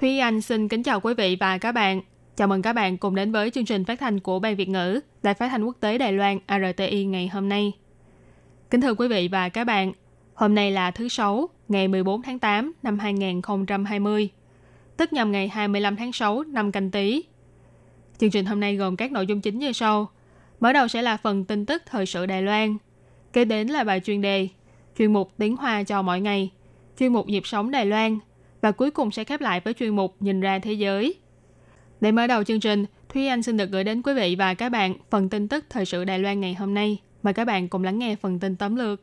Thúy Anh xin kính chào quý vị và các bạn. Chào mừng các bạn cùng đến với chương trình phát thanh của Ban Việt ngữ, Đài phát thanh quốc tế Đài Loan RTI ngày hôm nay. Kính thưa quý vị và các bạn, hôm nay là thứ Sáu, ngày 14 tháng 8 năm 2020, tức nhằm ngày 25 tháng 6 năm canh tí. Chương trình hôm nay gồm các nội dung chính như sau. Mở đầu sẽ là phần tin tức thời sự Đài Loan. Kế đến là bài chuyên đề, chuyên mục tiếng Hoa cho mỗi ngày, chuyên mục nhịp sống Đài Loan, và cuối cùng sẽ khép lại với chuyên mục Nhìn ra thế giới. Để mở đầu chương trình, Thúy Anh xin được gửi đến quý vị và các bạn phần tin tức thời sự Đài Loan ngày hôm nay. Mời các bạn cùng lắng nghe phần tin tóm lược.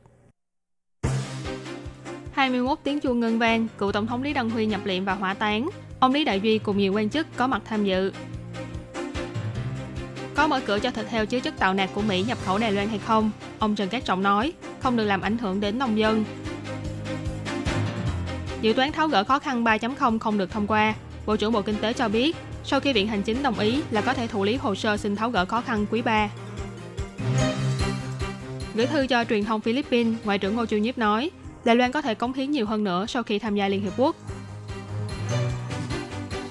21 tiếng chuông ngân vang, cựu Tổng thống Lý Đăng Huy nhập liệm và hỏa táng. Ông Lý Đại Duy cùng nhiều quan chức có mặt tham dự. Có mở cửa cho thịt heo chứa chất tạo nạc của Mỹ nhập khẩu Đài Loan hay không? Ông Trần Cát Trọng nói, không được làm ảnh hưởng đến nông dân. Dự toán tháo gỡ khó khăn 3.0 không được thông qua. Bộ trưởng Bộ Kinh tế cho biết, sau khi Viện Hành Chính đồng ý là có thể thụ lý hồ sơ xin tháo gỡ khó khăn quý 3. Gửi thư cho truyền thông Philippines, Ngoại trưởng Ngô Chu Nhiếp nói, Đài Loan có thể cống hiến nhiều hơn nữa sau khi tham gia Liên Hiệp Quốc.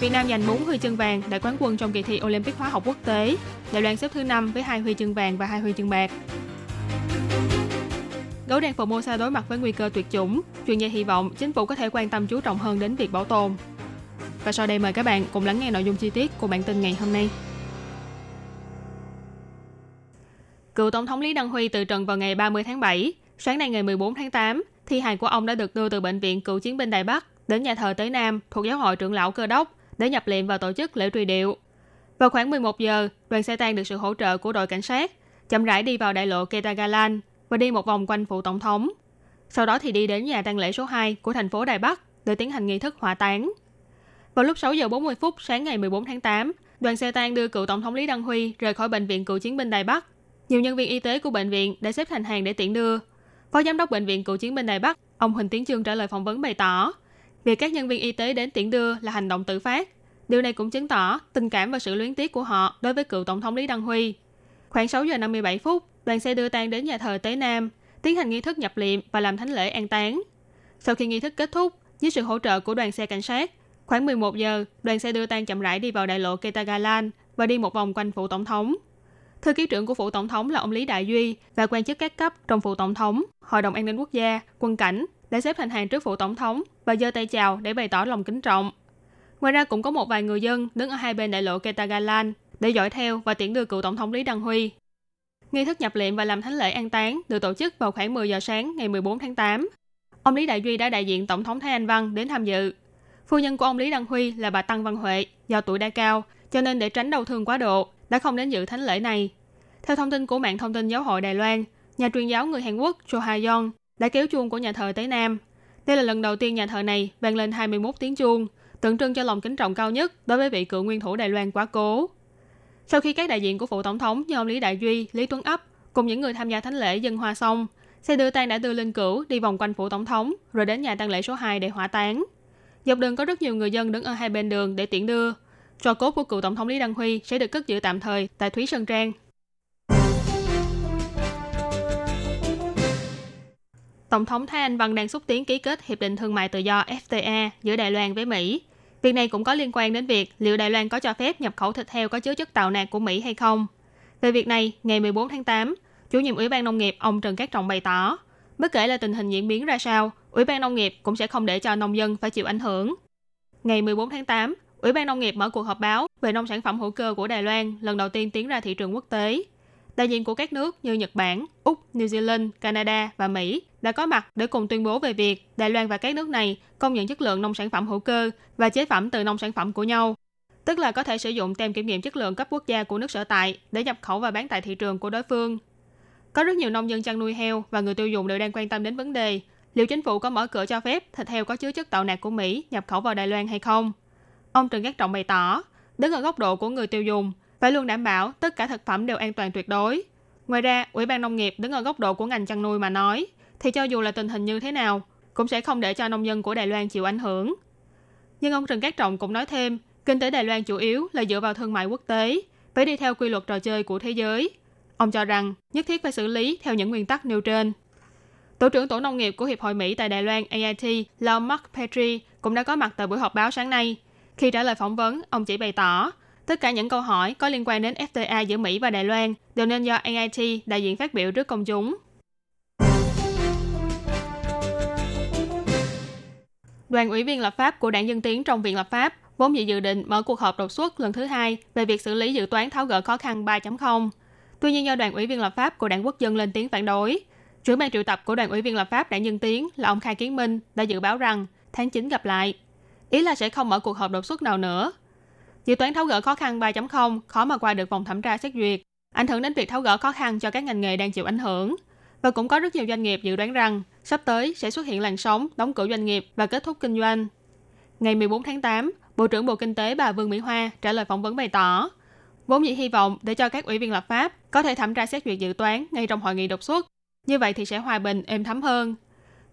Việt Nam giành 4 huy chương vàng đại quán quân trong kỳ thi Olympic hóa học quốc tế. Đài Loan xếp thứ 5 với 2 huy chương vàng và 2 huy chương bạc. Gấu đen Formosa đối mặt với nguy cơ tuyệt chủng. Chuyên gia hy vọng chính phủ có thể quan tâm chú trọng hơn đến việc bảo tồn. Và sau đây mời các bạn cùng lắng nghe nội dung chi tiết của bản tin ngày hôm nay. Cựu Tổng thống Lý Đăng Huy từ trần vào ngày 30 tháng 7. Sáng nay ngày 14 tháng 8, thi hài của ông đã được đưa từ Bệnh viện Cựu chiến binh Đài Bắc đến nhà thờ Tế Nam thuộc Giáo hội trưởng lão cơ đốc để nhập liệm và tổ chức lễ truy điệu. Vào khoảng 11 giờ, đoàn xe tang được sự hỗ trợ của đội cảnh sát chậm rãi đi vào đại lộ Ketagalan và đi một vòng quanh phủ tổng thống. Sau đó thì đi đến nhà tang lễ số 2 của thành phố Đài Bắc để tiến hành nghi thức hỏa táng. Vào lúc 6 giờ 40 phút sáng ngày 14 tháng 8, đoàn xe tang đưa cựu tổng thống Lý Đăng Huy rời khỏi bệnh viện cựu chiến binh Đài Bắc. Nhiều nhân viên y tế của bệnh viện đã xếp thành hàng để tiễn đưa. Phó giám đốc bệnh viện cựu chiến binh Đài Bắc, ông Huỳnh Tiến Trương trả lời phỏng vấn bày tỏ, việc các nhân viên y tế đến tiễn đưa là hành động tự phát. Điều này cũng chứng tỏ tình cảm và sự luyến tiếc của họ đối với cựu tổng thống Lý Đăng Huy. Khoảng 6 giờ 57 phút, đoàn xe đưa tang đến nhà thờ Tế Nam, tiến hành nghi thức nhập liệm và làm thánh lễ an táng. Sau khi nghi thức kết thúc, dưới sự hỗ trợ của đoàn xe cảnh sát, khoảng 11 giờ, đoàn xe đưa tang chậm rãi đi vào đại lộ Ketagalan và đi một vòng quanh phủ tổng thống. Thư ký trưởng của phủ tổng thống là ông Lý Đại Duy và quan chức các cấp trong phủ tổng thống, Hội đồng An ninh Quốc gia, quân cảnh đã xếp thành hàng trước phủ tổng thống và giơ tay chào để bày tỏ lòng kính trọng. Ngoài ra cũng có một vài người dân đứng ở hai bên đại lộ Ketagalan để dõi theo và tiễn đưa cựu tổng thống Lý Đăng Huy. Nghi thức nhập liệm và làm thánh lễ an táng được tổ chức vào khoảng 10 giờ sáng ngày 14 tháng 8. Ông Lý Đại Duy đã đại diện Tổng thống Thái Anh Văn đến tham dự. Phu nhân của ông Lý Đăng Huy là bà Tăng Văn Huệ, do tuổi đã cao, cho nên để tránh đau thương quá độ, đã không đến dự thánh lễ này. Theo thông tin của mạng thông tin giáo hội Đài Loan, nhà truyền giáo người Hàn Quốc Cho Ha Yong đã kéo chuông của nhà thờ Tế Nam. Đây là lần đầu tiên nhà thờ này vang lên 21 tiếng chuông, tượng trưng cho lòng kính trọng cao nhất đối với vị cựu nguyên thủ Đài Loan quá cố. Sau khi các đại diện của phủ tổng thống như ông Lý Đại Duy, Lý Tuấn Ấp cùng những người tham gia thánh lễ dân hoa xong, xe đưa tang đã đưa linh cữu đi vòng quanh phủ tổng thống rồi đến nhà tang lễ số 2 để hỏa táng. Dọc đường có rất nhiều người dân đứng ở hai bên đường để tiễn đưa. Trò cốt của cựu tổng thống Lý Đăng Huy sẽ được cất giữ tạm thời tại Thúy Sơn Trang. Tổng thống Thái Anh Văn đang xúc tiến ký kết Hiệp định Thương mại Tự do FTA giữa Đài Loan với Mỹ. Việc này cũng có liên quan đến việc liệu Đài Loan có cho phép nhập khẩu thịt heo có chứa chất tạo nạc của Mỹ hay không. Về việc này, ngày 14 tháng 8, chủ nhiệm Ủy ban Nông nghiệp ông Trần Cát Trọng bày tỏ, bất kể là tình hình diễn biến ra sao, Ủy ban Nông nghiệp cũng sẽ không để cho nông dân phải chịu ảnh hưởng. Ngày 14 tháng 8, Ủy ban Nông nghiệp mở cuộc họp báo về nông sản phẩm hữu cơ của Đài Loan lần đầu tiên tiến ra thị trường quốc tế. Đại diện của các nước như Nhật Bản, Úc, New Zealand, Canada và Mỹ đã có mặt để cùng tuyên bố về việc Đài Loan và các nước này công nhận chất lượng nông sản phẩm hữu cơ và chế phẩm từ nông sản phẩm của nhau. Tức là có thể sử dụng tem kiểm nghiệm chất lượng cấp quốc gia của nước sở tại để nhập khẩu và bán tại thị trường của đối phương. Có rất nhiều nông dân chăn nuôi heo và người tiêu dùng đều đang quan tâm đến vấn đề liệu chính phủ có mở cửa cho phép thịt heo có chứa chất tạo nạc của Mỹ nhập khẩu vào Đài Loan hay không. Ông Trần Gác Trọng bày tỏ, đứng ở góc độ của người tiêu dùng, phải luôn đảm bảo tất cả thực phẩm đều an toàn tuyệt đối. Ngoài ra, Ủy ban Nông nghiệp đứng ở góc độ của ngành chăn nuôi mà nói, thì cho dù là tình hình như thế nào, cũng sẽ không để cho nông dân của Đài Loan chịu ảnh hưởng. Nhưng ông Trần Cát Trọng cũng nói thêm, kinh tế Đài Loan chủ yếu là dựa vào thương mại quốc tế, phải đi theo quy luật trò chơi của thế giới. Ông cho rằng nhất thiết phải xử lý theo những nguyên tắc nêu trên. Tổ trưởng Tổ nông nghiệp của Hiệp hội Mỹ tại Đài Loan AIT là ông Mark Petrie cũng đã có mặt tại buổi họp báo sáng nay. Khi trả lời phỏng vấn, ông chỉ bày tỏ, tất cả những câu hỏi có liên quan đến FTA giữa Mỹ và Đài Loan đều nên do AIT đại diện phát biểu trước công chúng. Đoàn ủy viên lập pháp của Đảng Dân Tiến trong Viện lập pháp vốn dự dự định mở cuộc họp đột xuất lần thứ hai về việc xử lý dự toán tháo gỡ khó khăn 3.0. Tuy nhiên do đoàn ủy viên lập pháp của Đảng Quốc dân lên tiếng phản đối, trưởng ban triệu tập của đoàn ủy viên lập pháp Đảng Dân Tiến là ông Khai Kiến Minh đã dự báo rằng tháng 9 gặp lại. Ý là sẽ không mở cuộc họp đột xuất nào nữa. Dự toán tháo gỡ khó khăn 3.0 khó mà qua được vòng thẩm tra xét duyệt, ảnh hưởng đến việc tháo gỡ khó khăn cho các ngành nghề đang chịu ảnh hưởng. Và cũng có rất nhiều doanh nghiệp dự đoán rằng sắp tới sẽ xuất hiện làn sóng đóng cửa doanh nghiệp và kết thúc kinh doanh. Ngày 14 tháng 8, Bộ trưởng Bộ Kinh tế bà Vương Mỹ Hoa trả lời phỏng vấn bày tỏ, vốn dĩ hy vọng để cho các ủy viên lập pháp có thể thẩm tra xét duyệt dự toán ngay trong hội nghị đột xuất. Như vậy thì sẽ hòa bình, êm thấm hơn.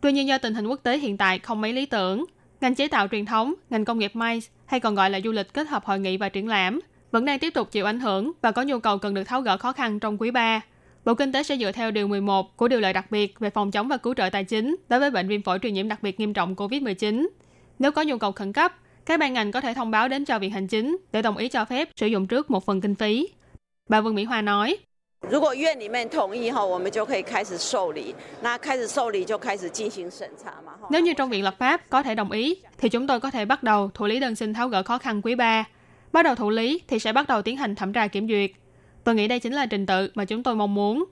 Tuy nhiên do tình hình quốc tế hiện tại không mấy lý tưởng, ngành chế tạo truyền thống, ngành công nghiệp MICE hay còn gọi là du lịch kết hợp hội nghị và triển lãm vẫn đang tiếp tục chịu ảnh hưởng và có nhu cầu cần được tháo gỡ khó khăn trong quý 3. Bộ Kinh tế sẽ dựa theo Điều 11 của Điều lệ đặc biệt về phòng chống và cứu trợ tài chính đối với bệnh viêm phổi truyền nhiễm đặc biệt nghiêm trọng COVID-19. Nếu có nhu cầu khẩn cấp, các ban ngành có thể thông báo đến cho Viện Hành Chính để đồng ý cho phép sử dụng trước một phần kinh phí. Bà Vương Mỹ Hoa nói, nếu như trong viện lập pháp có thể đồng ý, thì chúng tôi có thể bắt đầu thủ lý đơn xin tháo gỡ khó khăn quý 3. Bắt đầu thủ lý thì sẽ bắt đầu tiến hành thẩm tra kiểm duyệt. Tôi nghĩ đây chính là trình tự mà chúng tôi mong muốn.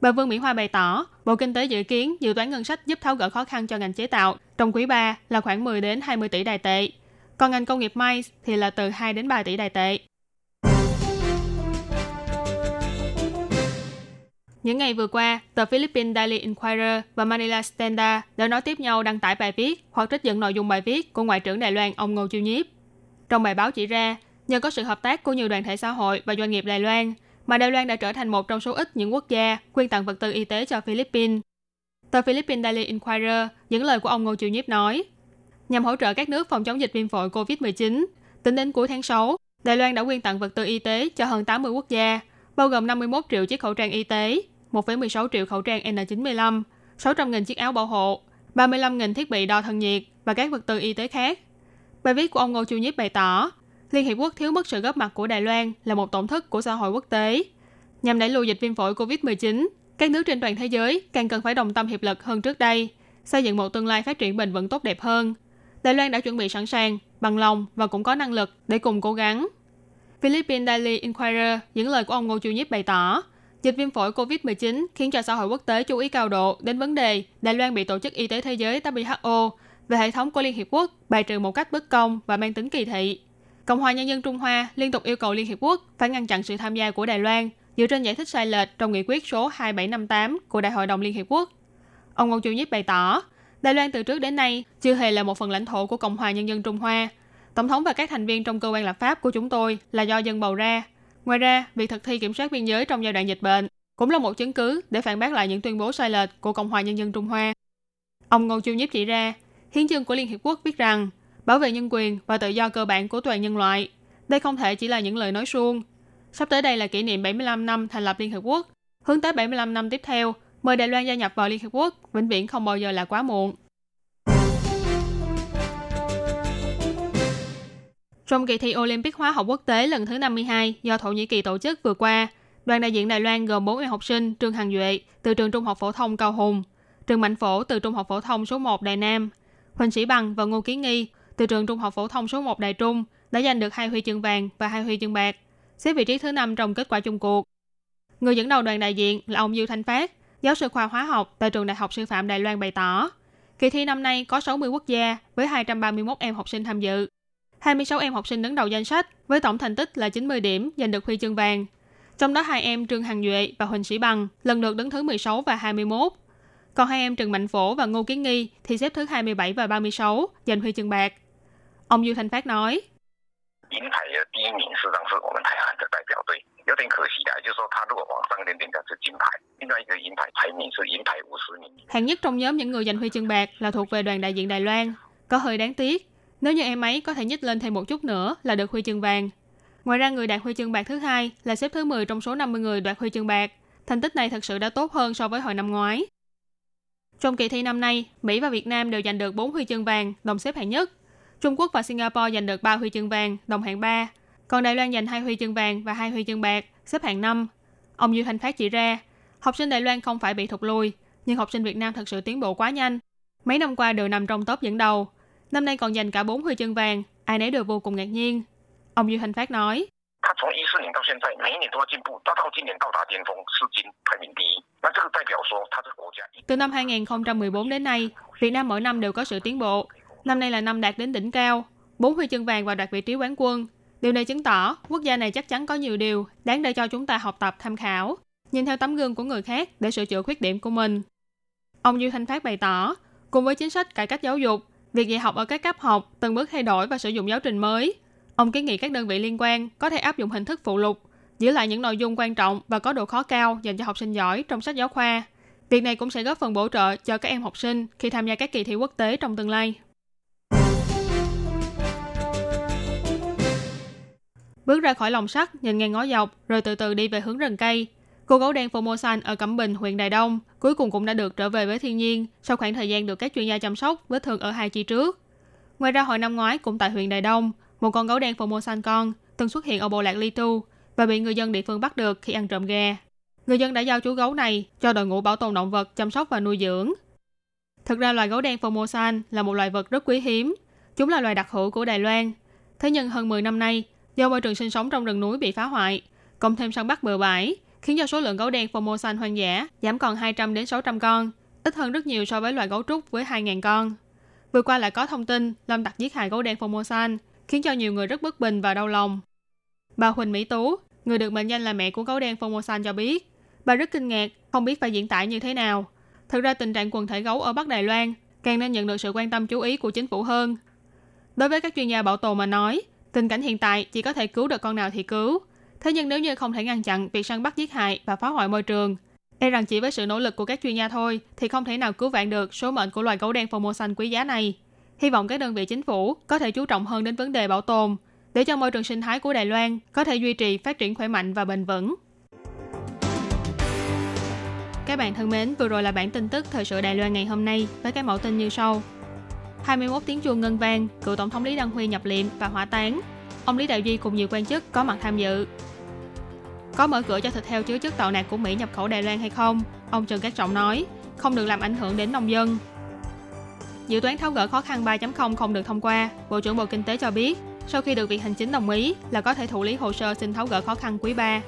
Bà Vương Mỹ Hoa bày tỏ, Bộ Kinh tế dự kiến dự toán ngân sách giúp tháo gỡ khó khăn cho ngành chế tạo trong quý 3 là khoảng 10 đến 20 tỷ đài tệ. Còn ngành công nghiệp may thì là từ 2 đến 3 tỷ đài tệ. Những ngày vừa qua, tờ Philippines Daily Inquirer và Manila Standard đã nói tiếp nhau đăng tải bài viết hoặc trích dẫn nội dung bài viết của Ngoại trưởng Đài Loan ông Ngô Chiêu Nhiếp. Trong bài báo chỉ ra, nhờ có sự hợp tác của nhiều đoàn thể xã hội và doanh nghiệp Đài Loan, mà Đài Loan đã trở thành một trong số ít những quốc gia quyên tặng vật tư y tế cho Philippines. Tờ Philippines Daily Inquirer dẫn lời của ông Ngô Chiêu Nhiếp nói, nhằm hỗ trợ các nước phòng chống dịch viêm phổi COVID-19, tính đến cuối tháng 6, Đài Loan đã quyên tặng vật tư y tế cho hơn 80 quốc gia, bao gồm 51 triệu chiếc khẩu trang y tế, 1,16 triệu khẩu trang N95, 600.000 chiếc áo bảo hộ, 35.000 thiết bị đo thân nhiệt và các vật tư y tế khác. Bài viết của ông Ngô Chu Nhiếp bày tỏ, Liên Hiệp Quốc thiếu mất sự góp mặt của Đài Loan là một tổn thất của xã hội quốc tế. Nhằm đẩy lùi dịch viêm phổi COVID-19, các nước trên toàn thế giới càng cần phải đồng tâm hiệp lực hơn trước đây, xây dựng một tương lai phát triển bền vững tốt đẹp hơn. Đài Loan đã chuẩn bị sẵn sàng, bằng lòng và cũng có năng lực để cùng cố gắng. Philippines Daily Inquirer dẫn lời của ông Ngô Chu Nhiếp bày tỏ, dịch viêm phổi COVID-19 khiến cho xã hội quốc tế chú ý cao độ đến vấn đề Đài Loan bị Tổ chức Y tế Thế giới WHO về hệ thống của Liên Hiệp Quốc bài trừ một cách bất công và mang tính kỳ thị. Cộng hòa Nhân dân Trung Hoa liên tục yêu cầu Liên Hiệp Quốc phải ngăn chặn sự tham gia của Đài Loan dựa trên giải thích sai lệch trong nghị quyết số 2758 của Đại hội đồng Liên Hiệp Quốc. Ông Ngô Chu Nhiếp bày tỏ, Đài Loan từ trước đến nay chưa hề là một phần lãnh thổ của Cộng hòa Nhân dân Trung Hoa. Tổng thống và các thành viên trong cơ quan lập pháp của chúng tôi là do dân bầu ra. Ngoài ra, việc thực thi kiểm soát biên giới trong giai đoạn dịch bệnh cũng là một chứng cứ để phản bác lại những tuyên bố sai lệch của Cộng hòa Nhân dân Trung Hoa. Ông Ngô Chu Nhiếp chỉ ra, hiến chương của Liên Hiệp Quốc viết rằng bảo vệ nhân quyền và tự do cơ bản của toàn nhân loại. Đây không thể chỉ là những lời nói suông. Sắp tới đây là kỷ niệm 75 năm thành lập Liên hiệp Quốc. Hướng tới 75 năm tiếp theo, mời Đài Loan gia nhập vào Liên hiệp Quốc, vĩnh viễn không bao giờ là quá muộn. Trong kỳ thi Olympic hóa học quốc tế lần thứ 52 do Thổ Nhĩ Kỳ tổ chức vừa qua, đoàn đại diện Đài Loan gồm 4 em học sinh Trương Hằng Duệ từ trường Trung học phổ thông Cao Hùng, Trương Mạnh Phổ từ Trung học phổ thông số 1 Đài Nam, Huỳnh Sĩ Bằng và Ngô Kiến Nghi từ trường Trung học phổ thông số 1 Đài Trung đã giành được hai huy chương vàng và hai huy chương bạc, xếp vị trí thứ năm trong kết quả chung cuộc. Người dẫn đầu đoàn đại diện là ông Dương Thanh Phát, giáo sư khoa hóa học tại trường Đại học Sư phạm Đài Loan bày tỏ, kỳ thi năm nay có 60 quốc gia với 231 em học sinh tham dự. 26 em học sinh đứng đầu danh sách với tổng thành tích là 90 điểm giành được huy chương vàng. Trong đó hai em Trương Hằng Duệ và Huỳnh Sĩ Bằng lần lượt đứng thứ 16 và 21. Còn hai em Trần Mạnh Phổ và Ngô Kiến Nghi thì xếp thứ 27 và 36 giành huy chương bạc. Ông Du Thanh Phát nói. Hạng nhất trong nhóm những người giành huy chương bạc là thuộc về đoàn đại diện Đài Loan. Có hơi đáng tiếc nếu như em ấy có thể nhích lên thêm một chút nữa là được huy chương vàng. Ngoài ra người đạt huy chương bạc thứ hai là xếp thứ 10 trong số 50 người đoạt huy chương bạc. Thành tích này thật sự đã tốt hơn so với hồi năm ngoái. Trong kỳ thi năm nay, Mỹ và Việt Nam đều giành được 4 huy chương vàng, đồng xếp hạng nhất. Trung Quốc và Singapore giành được 3 huy chương vàng, đồng hạng 3. Còn Đài Loan giành 2 huy chương vàng và 2 huy chương bạc, xếp hạng 5. Ông Dư Thanh Phát chỉ ra, học sinh Đài Loan không phải bị thụt lùi, nhưng học sinh Việt Nam thật sự tiến bộ quá nhanh. Mấy năm qua đều nằm trong top dẫn đầu. Năm nay còn giành cả 4 huy chương vàng, ai nấy đều vô cùng ngạc nhiên. Ông Du Thanh Phát nói. Từ năm 2014 đến nay, Việt Nam mỗi năm đều có sự tiến bộ. Năm nay là năm đạt đến đỉnh cao, 4 huy chương vàng và đoạt vị trí quán quân. Điều này chứng tỏ quốc gia này chắc chắn có nhiều điều đáng để cho chúng ta học tập tham khảo, nhìn theo tấm gương của người khác để sửa chữa khuyết điểm của mình. Ông Du Thanh Phát bày tỏ, cùng với chính sách cải cách giáo dục, việc dạy học ở các cấp học từng bước thay đổi và sử dụng giáo trình mới. Ông kiến nghị các đơn vị liên quan có thể áp dụng hình thức phụ lục, giữ lại những nội dung quan trọng và có độ khó cao dành cho học sinh giỏi trong sách giáo khoa. Việc này cũng sẽ góp phần bổ trợ cho các em học sinh khi tham gia các kỳ thi quốc tế trong tương lai. Bước ra khỏi lồng sắt, nhìn ngang ngó dọc, rồi từ từ đi về hướng rừng cây. Cô gấu đen Formosan ở Cẩm Bình, huyện Đài Đông, cuối cùng cũng đã được trở về với thiên nhiên sau khoảng thời gian được các chuyên gia chăm sóc vết thương ở hai chi trước. Ngoài ra hồi năm ngoái cũng tại huyện Đài Đông, một con gấu đen Formosan con từng xuất hiện ở bộ lạc Litu và bị người dân địa phương bắt được khi ăn trộm gà. Người dân đã giao chú gấu này cho đội ngũ bảo tồn động vật chăm sóc và nuôi dưỡng. Thực ra loài gấu đen Formosan là một loài vật rất quý hiếm. Chúng là loài đặc hữu của Đài Loan. Thế nhưng hơn 10 năm nay, do môi trường sinh sống trong rừng núi bị phá hoại, cộng thêm săn bắt bừa bãi, khiến cho số lượng gấu đen Formosan hoang dã giảm còn 200 đến 600 con, ít hơn rất nhiều so với loài gấu trúc với 2.000 con. Vừa qua lại có thông tin lâm tặc giết hại gấu đen Formosan, khiến cho nhiều người rất bất bình và đau lòng. Bà Huỳnh Mỹ Tú, người được mệnh danh là mẹ của gấu đen Formosan cho biết, bà rất kinh ngạc, không biết phải diễn tả như thế nào. Thực ra tình trạng quần thể gấu ở Bắc Đài Loan càng nên nhận được sự quan tâm chú ý của chính phủ hơn. Đối với các chuyên gia bảo tồn mà nói, tình cảnh hiện tại chỉ có thể cứu được con nào thì cứu. Thế nhưng nếu như không thể ngăn chặn việc săn bắt giết hại và phá hoại môi trường, e rằng chỉ với sự nỗ lực của các chuyên gia thôi thì không thể nào cứu vãn được số mệnh của loài gấu đen Formosan quý giá này. Hy vọng các đơn vị chính phủ có thể chú trọng hơn đến vấn đề bảo tồn, để cho môi trường sinh thái của Đài Loan có thể duy trì phát triển khỏe mạnh và bền vững. Các bạn thân mến, vừa rồi là bản tin tức thời sự Đài Loan ngày hôm nay với các mẫu tin như sau. 21 tiếng chuông ngân vang, cựu tổng thống Lý Đăng Huy nhập liệm và hỏa táng. Ông Lý Đạo Duy cùng nhiều quan chức có mặt tham dự. Có mở cửa cho thịt heo chứa chất tạo nạc của Mỹ nhập khẩu Đài Loan hay không? Ông Trần Cát Trọng nói, không được làm ảnh hưởng đến nông dân. Dự toán tháo gỡ khó khăn 3.0 không được thông qua, Bộ trưởng Bộ Kinh tế cho biết, sau khi được Viện Hành Chính đồng ý là có thể thụ lý hồ sơ xin tháo gỡ khó khăn quý 3.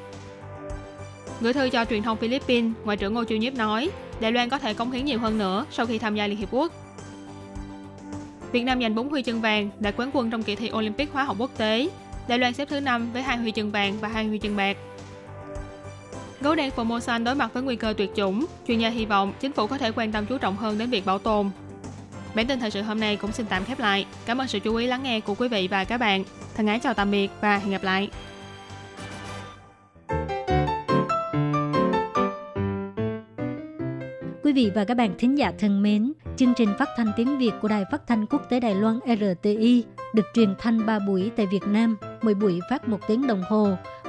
Gửi thư cho truyền thông Philippines, Ngoại trưởng Ngô Chiêu Nhiếp nói, Đài Loan có thể cống hiến nhiều hơn nữa sau khi tham gia Liên Hiệp Quốc. Việt Nam giành 4 huy chương vàng, đạt quán quân trong kỳ thi Olympic hóa học quốc tế. Đài Loan xếp thứ 5 với 2 huy chương vàng và 2 huy chương bạc. Gấu đen Formosan đối mặt với nguy cơ tuyệt chủng, chuyên gia hy vọng chính phủ có thể quan tâm chú trọng hơn đến việc bảo tồn. Bản tin thời sự hôm nay cũng xin tạm khép lại. Cảm ơn sự chú ý lắng nghe của quý vị và các bạn. Thân ái chào tạm biệt và hẹn gặp lại. Quý vị và các bạn thính giả thân mến, chương trình phát thanh tiếng Việt của Đài Phát thanh Quốc tế Đài Loan RTI được truyền thanh 3 buổi tại Việt Nam, mỗi buổi phát 1 tiếng đồng hồ.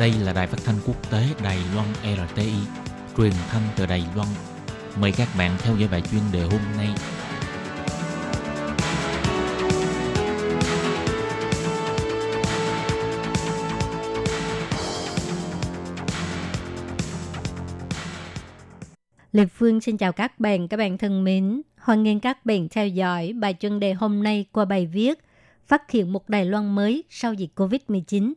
Đây là đài phát thanh quốc tế Đài Loan RTI, truyền thanh từ Đài Loan. Mời các bạn theo dõi bài chuyên đề hôm nay. Lê Phương xin chào các bạn, các bạn thân mến. Hoan nghênh các bạn theo dõi bài chuyên đề hôm nay qua bài viết Phát hiện một Đài Loan mới sau dịch COVID-19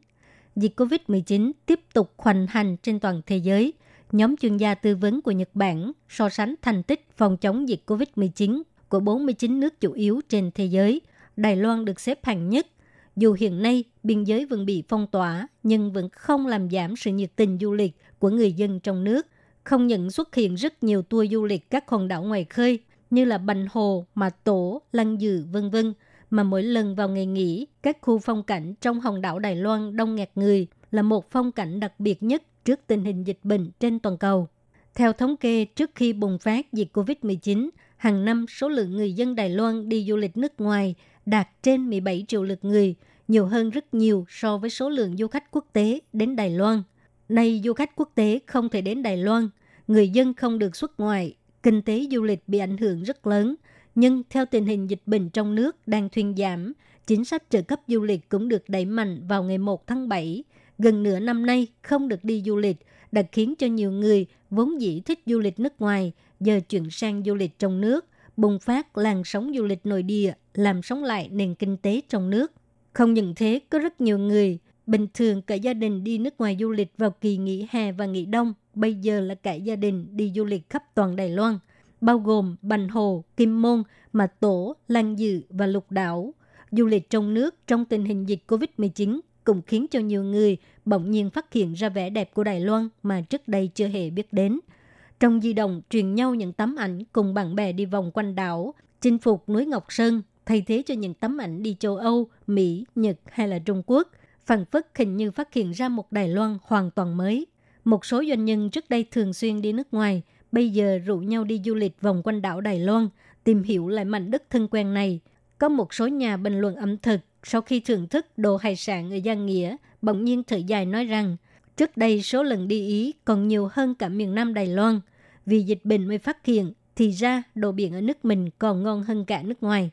dịch COVID-19 tiếp tục hoành hành trên toàn thế giới, nhóm chuyên gia tư vấn của Nhật Bản so sánh thành tích phòng chống dịch COVID-19 của 49 nước chủ yếu trên thế giới. Đài Loan được xếp hạng nhất. Dù hiện nay biên giới vẫn bị phong tỏa, nhưng vẫn không làm giảm sự nhiệt tình du lịch của người dân trong nước. Không những xuất hiện rất nhiều tour du lịch các hòn đảo ngoài khơi như là Bành Hồ, Mà Tổ, Lăng Dự, vân vân mà mỗi lần vào ngày nghỉ, các khu phong cảnh trong hòn đảo Đài Loan đông nghẹt người là một phong cảnh đặc biệt nhất trước tình hình dịch bệnh trên toàn cầu. Theo thống kê, trước khi bùng phát dịch COVID-19, hàng năm số lượng người dân Đài Loan đi du lịch nước ngoài đạt trên 17 triệu lượt người, nhiều hơn rất nhiều so với số lượng du khách quốc tế đến Đài Loan. Nay du khách quốc tế không thể đến Đài Loan, người dân không được xuất ngoại, kinh tế du lịch bị ảnh hưởng rất lớn – nhưng theo tình hình dịch bệnh trong nước đang thuyên giảm, chính sách trợ cấp du lịch cũng được đẩy mạnh vào ngày 1 tháng 7. Gần nửa năm nay không được đi du lịch đã khiến cho nhiều người vốn dĩ thích du lịch nước ngoài giờ chuyển sang du lịch trong nước, bùng phát làn sóng du lịch nội địa, làm sống lại nền kinh tế trong nước. Không những thế, có rất nhiều người bình thường cả gia đình đi nước ngoài du lịch vào kỳ nghỉ hè và nghỉ đông, bây giờ là cả gia đình đi du lịch khắp toàn Đài Loan – bao gồm Bành Hồ, Kim Môn, Mạt Tổ, Lan Dự và Lục Đảo. Du lịch trong nước trong tình hình dịch COVID-19 cũng khiến cho nhiều người bỗng nhiên phát hiện ra vẻ đẹp của Đài Loan mà trước đây chưa hề biết đến. Trong di động truyền nhau những tấm ảnh cùng bạn bè đi vòng quanh đảo, chinh phục núi Ngọc Sơn, thay thế cho những tấm ảnh đi châu Âu, Mỹ, Nhật hay là Trung Quốc. Phản phất hình như phát hiện ra một Đài Loan hoàn toàn mới. Một số doanh nhân trước đây thường xuyên đi nước ngoài – bây giờ rủ nhau đi du lịch vòng quanh đảo Đài Loan, tìm hiểu lại mảnh đất thân quen này. Có một số nhà bình luận ẩm thực sau khi thưởng thức đồ hải sản ở Giang Nghĩa, bỗng nhiên thở dài nói rằng trước đây số lần đi Ý còn nhiều hơn cả miền Nam Đài Loan. Vì dịch bệnh mới phát hiện, thì ra đồ biển ở nước mình còn ngon hơn cả nước ngoài.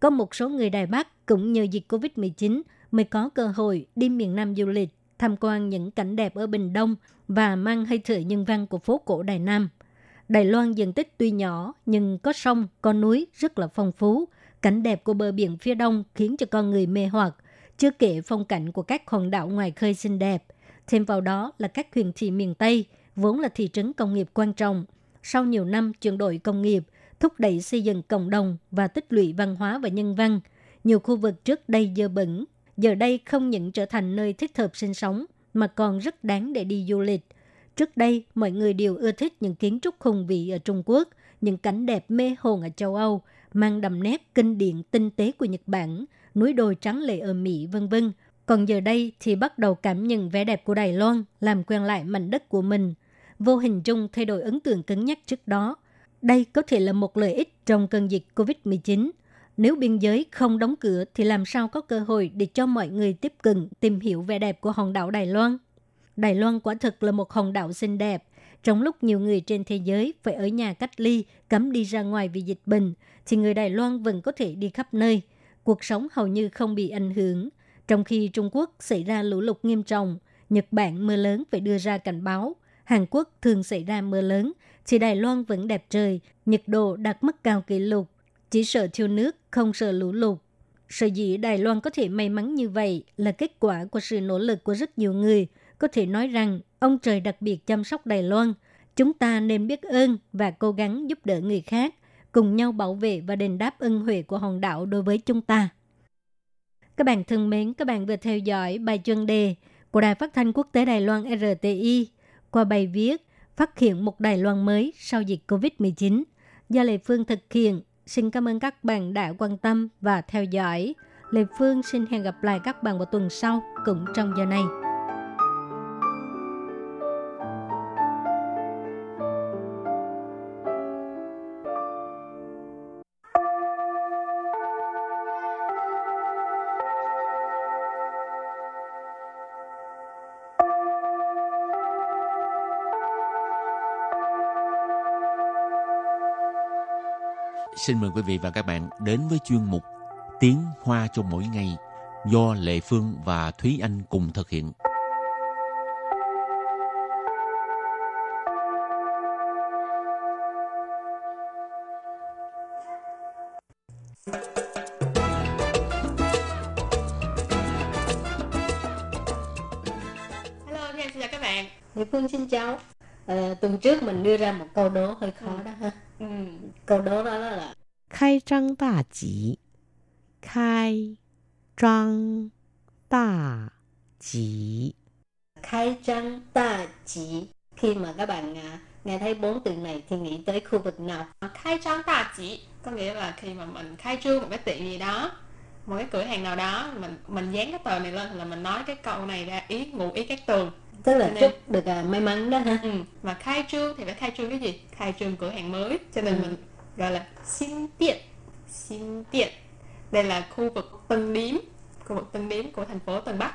Có một số người Đài Bắc cũng nhờ dịch Covid-19 mới có cơ hội đi miền Nam du lịch, tham quan những cảnh đẹp ở Bình Đông và mang hơi thở nhân văn của phố cổ Đài Nam – Đài Loan diện tích tuy nhỏ nhưng có sông, có núi rất là phong phú. Cảnh đẹp của bờ biển phía đông khiến cho con người mê hoặc. Chưa kể phong cảnh của các hòn đảo ngoài khơi xinh đẹp. Thêm vào đó là các huyện thị miền Tây, vốn là thị trấn công nghiệp quan trọng. Sau nhiều năm chuyển đổi công nghiệp, thúc đẩy xây dựng cộng đồng và tích lũy văn hóa và nhân văn. Nhiều khu vực trước đây dơ bẩn, giờ đây không những trở thành nơi thích hợp sinh sống, mà còn rất đáng để đi du lịch. Trước đây, mọi người đều ưa thích những kiến trúc hùng vĩ ở Trung Quốc, những cảnh đẹp mê hồn ở châu Âu, mang đậm nét kinh điển tinh tế của Nhật Bản, núi đồi trắng lệ ở Mỹ, vân vân. Còn giờ đây thì bắt đầu cảm nhận vẻ đẹp của Đài Loan, làm quen lại mảnh đất của mình. Vô hình chung thay đổi ấn tượng cứng nhắc trước đó. Đây có thể là một lợi ích trong cơn dịch COVID-19. Nếu biên giới không đóng cửa thì làm sao có cơ hội để cho mọi người tiếp cận tìm hiểu vẻ đẹp của hòn đảo Đài Loan? Đài Loan quả thực là một hòn đảo xinh đẹp. Trong lúc nhiều người trên thế giới phải ở nhà cách ly, cấm đi ra ngoài vì dịch bệnh, thì người Đài Loan vẫn có thể đi khắp nơi. Cuộc sống hầu như không bị ảnh hưởng. Trong khi Trung Quốc xảy ra lũ lụt nghiêm trọng, Nhật Bản mưa lớn phải đưa ra cảnh báo, Hàn Quốc thường xảy ra mưa lớn, thì Đài Loan vẫn đẹp trời, nhiệt độ đạt mức cao kỷ lục. Chỉ sợ thiếu nước, không sợ lũ lụt. Sở dĩ Đài Loan có thể may mắn như vậy là kết quả của sự nỗ lực của rất nhiều người – có thể nói rằng ông trời đặc biệt chăm sóc Đài Loan. Chúng ta nên biết ơn và cố gắng giúp đỡ người khác, cùng nhau bảo vệ và đền đáp ân huệ của hòn đảo đối với chúng ta. Các bạn thân mến, các bạn vừa theo dõi bài chuyên đề của Đài Phát thanh Quốc tế Đài Loan RTI qua bài viết Phát hiện một Đài Loan mới sau dịch COVID-19 do Lê Phương thực hiện. Xin cảm ơn các bạn đã quan tâm và theo dõi. Lê Phương xin hẹn gặp lại các bạn vào tuần sau cũng trong giờ này. Xin mời quý vị và các bạn đến với chuyên mục Tiếng Hoa cho mỗi ngày do Lệ Phương và Thúy Anh cùng thực hiện. Hello, xin chào các bạn. Địa Phương xin chào. Ờ, tuần trước mình đưa ra một câu đố hơi khó ừ. đó ha. Ừ. câu đố đó là khai trăng đà chỉ. Khai trăng đà chỉ. Khai trăng đà chỉ. Khi mà các bạn à, nghe thấy bốn từ này thì nghĩ tới khu vực nào? À, khai trăng đà chỉ. Có nghĩa là khi mà mình khai trương một cái tiệm gì đó một cái cửa hàng nào đó mình mình dán cái tờ này lên là mình nói cái câu này ra ý ngụ ý các tường. Tức là nên- chúc được à, may mắn đó ha. Ừ. Mà khai trương thì phải khai trương cái gì? Khai trương cửa hàng mới. Cho nên Ừ. mình gọi là xin tiện. Xin tiện. Đây là khu vực Tân Điếm, khu vực Tân Điếm của thành phố Tân Bắc.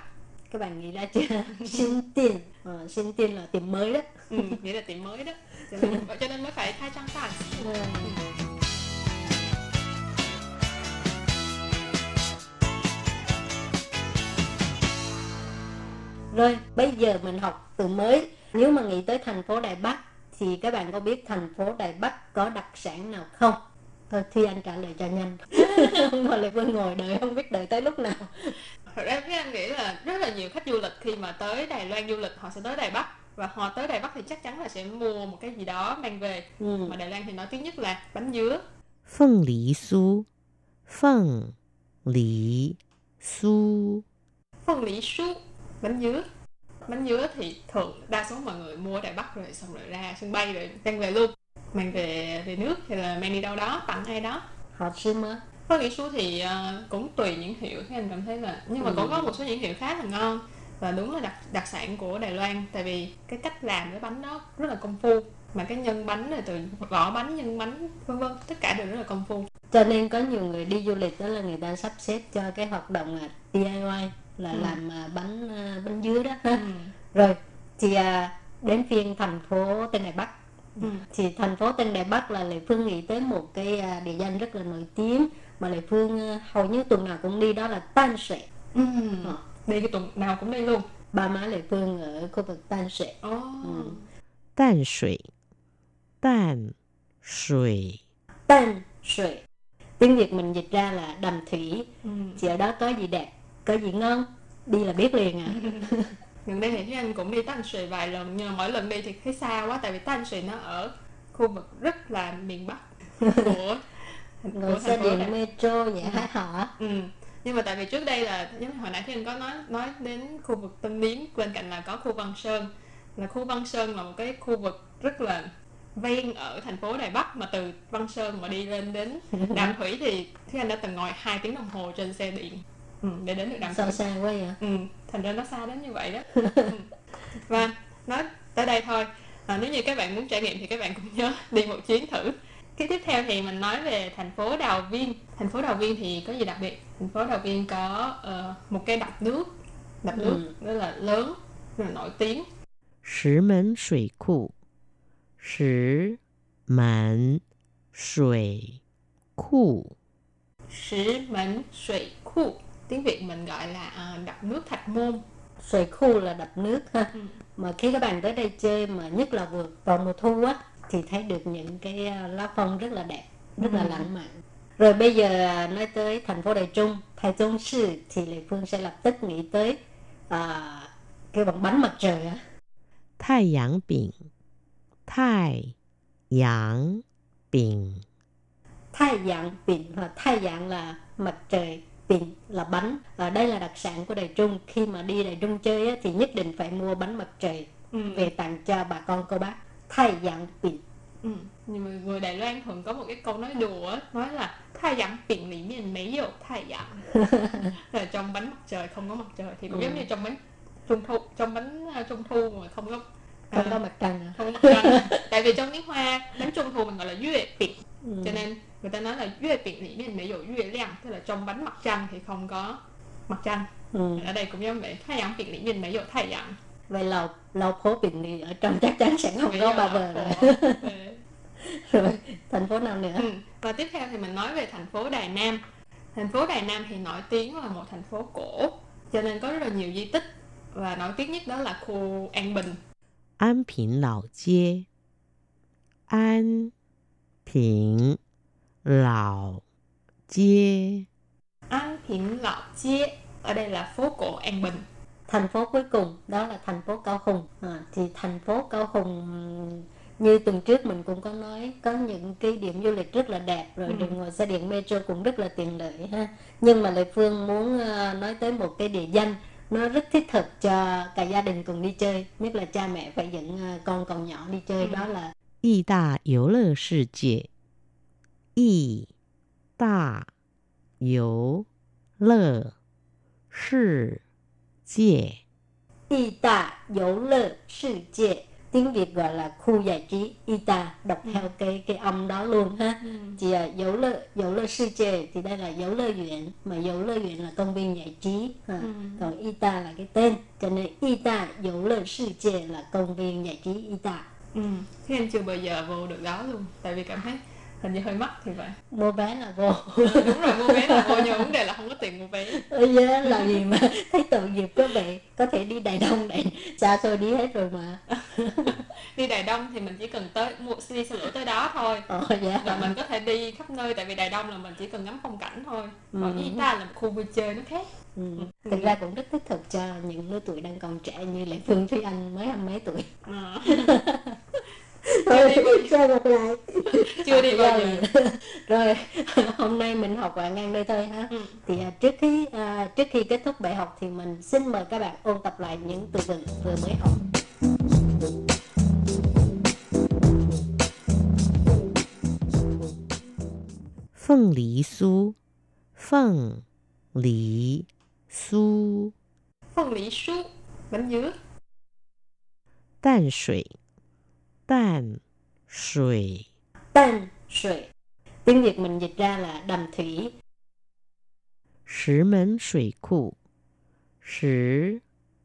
Các bạn nghĩ ra chưa? xin tiền. Ờ, xin tiền là tiệm mới đó. Ừ, nghĩa là tiệm mới đó. Cho nên, cho nên mới phải khai trang chỉ. Ừ. rồi bây giờ mình học từ mới. Nếu mà nghĩ tới thành phố Đài Bắc thì các bạn có biết thành phố Đài Bắc có đặc sản nào không? Thôi Thi Anh trả lời cho nhanh. Không ngồi lại vẫn ngồi đợi không biết đợi tới lúc nào. Thật ra Thúy Anh nghĩ là rất là nhiều khách du lịch khi mà tới Đài Loan du lịch họ sẽ tới Đài Bắc. Và họ tới Đài Bắc thì chắc chắn là sẽ mua một cái gì đó mang về. Ừ. mà Đài Loan thì nói tiếng nhất là bánh dứa. Phân lý su. Phân lý su. Phân lý su bánh dứa. Bánh dứa thì thường đa số mọi người mua ở Đài Bắc rồi xong rồi ra sân bay rồi mang về luôn. Mang về về nước hay là mang đi đâu đó tặng ai đó. Họ xin mà. phân lý su thì ờ, cũng tùy những hiệu các anh cảm thấy là nhưng mà Ừ. cũng có một số những hiệu khá là ngon và đúng là đặc đặc sản của Đài Loan. Tại vì cái cách làm cái bánh đó rất là công phu mà cái nhân bánh này từ vỏ bánh nhân bánh vân vân tất cả đều rất là công phu. Cho nên có nhiều người đi du lịch đó là người ta sắp xếp cho cái hoạt động là DIY là ừ. làm à, bánh à, bánh dứa đó ha. Ừ. rồi thì à, đến phiên thành phố Tân Đại Bắc ừ. thì thành phố Tân Đại Bắc là Lệ Phương nghĩ tới một cái địa danh rất là nổi tiếng mà Lệ Phương hầu như tuần nào cũng đi đó là Tan Sệ ừ. Ờ. đi cái tuần nào cũng đi luôn ba má Lệ Phương ở khu vực Tan Sệ oh. ừ. Tan Sệ Tan Sệ Tan Sệ tiếng Việt mình dịch ra là đầm thủy ừ. thì ở đó có gì đẹp có gì ngon, đi là biết liền à. gần đây thì Anh cũng đi Tân Sùy vài lần nhưng mà mỗi lần đi thì thấy xa quá tại vì Tân Sùy nó ở khu vực rất là miền Bắc của của xe điện metro vậy hả hả? Ừ. Nhưng mà tại vì trước đây là giống hồi nãy thì anh có nói nói đến khu vực Tân Điếm bên cạnh là có khu Văn Sơn là khu Văn Sơn là một cái khu vực rất là ven ở thành phố Đài Bắc mà từ Văn Sơn mà đi lên đến Đàm Thủy thì Thúy Anh đã từng ngồi 2 tiếng đồng hồ trên xe điện Ừ, để đến được đàm sao xa quá vậy? Ừ, thành ra nó xa đến như vậy đó. Ừ. Và nói tới đây thôi à, nếu như các bạn muốn trải nghiệm thì các bạn cũng nhớ đi một chuyến thử. Cái tiếp theo thì mình nói về thành phố Đào Viên. Thành phố Đào Viên thì có gì đặc biệt? Thành phố Đào Viên có uh, một cái đập nước đập ừ. nước rất là lớn rất là nổi tiếng. Sử Mẫn Thủy Cụ. Sử Mẫn Thủy Cụ. Sử Mẫn Thủy Cụ tiếng việt mình gọi là uh, đập nước thạch môn sợi khu là đập nước ha ừ. mà khi các bạn tới đây chơi mà nhất là vừa vào mùa thu á thì thấy được những cái à, lá phong rất là đẹp rất ừ. là lãng mạn rồi bây giờ à, nói tới thành phố Đài Trung, Thái tôn Sư thì Lệ Phương sẽ lập tức nghĩ tới à, cái bằng bánh mặt trời á. Thái Yang Bình Thái Yang Bình Thái Yang Bình và Thái Yang là mặt trời tiền là bánh và đây là đặc sản của Đài Trung khi mà đi Đài Trung chơi á, thì nhất định phải mua bánh mặt trời ừ. về tặng cho bà con cô bác thay dạng tiền Ừ. Người, người Đài Loan thường có một cái câu nói đùa nói là thay dạng biển lý miền mấy dụ thay dạng là trong bánh mặt trời không có mặt trời thì cũng ừ. giống như trong bánh trung thu trong bánh ờ, trung thu mà không có À. À? không à. có mặt trăng à. không tại vì trong tiếng hoa bánh trung thu mình gọi là yue biển ừ. cho nên người ta nói là yue biển lý miên mấy dụ yue liang tức là trong bánh mặt trăng thì không có mặt trăng. Ừ. ở đây cũng giống vậy thái 阳 biển lý miên mấy dụ Vậy lầu lầu phố biển lý ở trong chắc chắn sẽ không có bà bờ rồi rồi thành phố nào nữa? Ừ. và tiếp theo thì mình nói về thành phố đài nam. Thành phố đài nam thì nổi tiếng là một thành phố cổ cho nên có rất là nhiều di tích. Và nổi tiếng nhất đó là khu an bình. An Bình Lão街An Bình Lão街An Bình Lão街ở đây là phố cổ An Bình thành phố cuối cùng đó là thành phố Cao Hùng à, thì thành phố Cao Hùng như tuần trước mình cũng có nói có những cái điểm du lịch rất là đẹp rồi ừ. đường ngồi xe điện metro cũng rất là tiện lợi ha nhưng mà lệ phương muốn uh, nói tới một cái địa danh nó rất thích thực cho cả gia đình cùng đi chơi nhất là cha mẹ phải dẫn uh, con còn nhỏ đi chơi ừ. đó là 义大游乐世界，义大游乐世界，义大游乐世界 Tiếng Việt gọi là khu giải trí Ita đọc ừ. theo cái cái âm đó luôn ha ừ. chỉ là dấu lơ dấu lơ sư chê thì đây là dấu lơ viện mà dấu lơ viện là công viên giải trí ha. Ừ. còn Ita là cái tên cho nên Ita dấu lơ sư chê là công viên giải trí Ita ừ. thế em chưa bao giờ vô được đó luôn tại vì cảm thấy hình như hơi mắc thì vậy mua vé là vô ừ, đúng rồi mua vé là vô nhưng vấn đề là không có tiền mua vé ừ, yeah, là gì mà thấy tội nghiệp có vậy có thể đi đài đông này xa xôi đi hết rồi mà đi đài đông thì mình chỉ cần tới mua đi xe lửa tới đó thôi ờ, dạ. và mình có thể đi khắp nơi tại vì đài đông là mình chỉ cần ngắm phong cảnh thôi còn ừ. ta là một khu vui chơi nó khác ừ. thực ừ. ra cũng rất thích thực cho những lứa tuổi đang còn trẻ như lệ phương thúy anh mới hai mấy tuổi à. chưa đi bao gặp lại. Chưa đi bao giờ. rồi. Hôm nay mình học bạn ngang đây thôi ha. Ừ. thì à, trước khi à, trước khi kết thúc bài học thì mình xin mời các bạn ôn tập lại những từ vựng vừa mới học. Phượng lý su Phượng lý su Phượng lý su Bánh dứa. Đan sủy Tàn sủy Tàn sủy Tiếng Việt mình dịch ra là đầm thủy. Sử mẫn sủy cụ Sử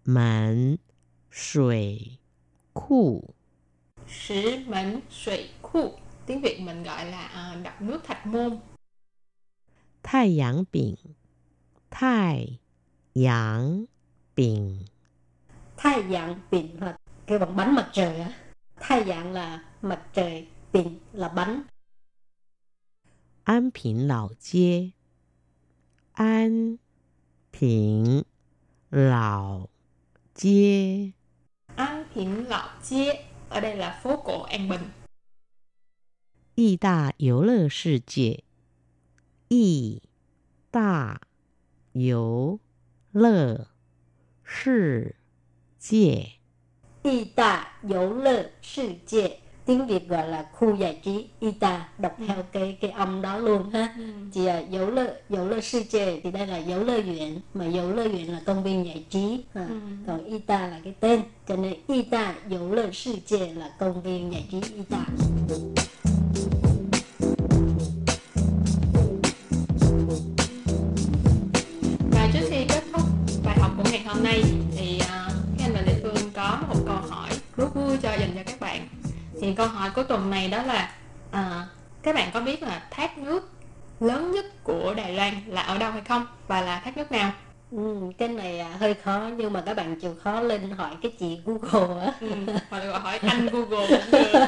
mẫn sủy cụ Sử mẫn sủy cụ Tiếng Việt mình gọi là à, đập nước thạch môn. Thái giảng biển Thái giảng biển Thái giảng biển là cái bằng bánh mặt trời á. Thái dạng là mặt trời, bình là bánh. An Bình Lão街An Bình Lão街An Bình Lão街ở đây là phố cổ An Bình. 义大游乐世界，义大游乐世界。 y ta dấu lơ 世界 tiếng Việt gọi là khu giải trí Ita đọc ừ. theo cái cái âm đó luôn ha ừ. chỉ là dấu lơ dấu lơ sư chê thì đây là dấu lơ viện mà dấu lơ viện là công viên giải trí ha. Ừ. còn Ita là cái tên cho nên Ita dấu lơ sư chê là công viên giải trí Ita và trước khi kết thúc bài học của ngày hôm nay thì câu hỏi của tuần này đó là à, các bạn có biết là thác nước lớn nhất của Đài Loan là ở đâu hay không? Và là thác nước nào? Ừ, cái này à, hơi khó nhưng mà các bạn chịu khó lên hỏi cái chị Google á. Ừ, hoặc là hỏi anh Google cũng được.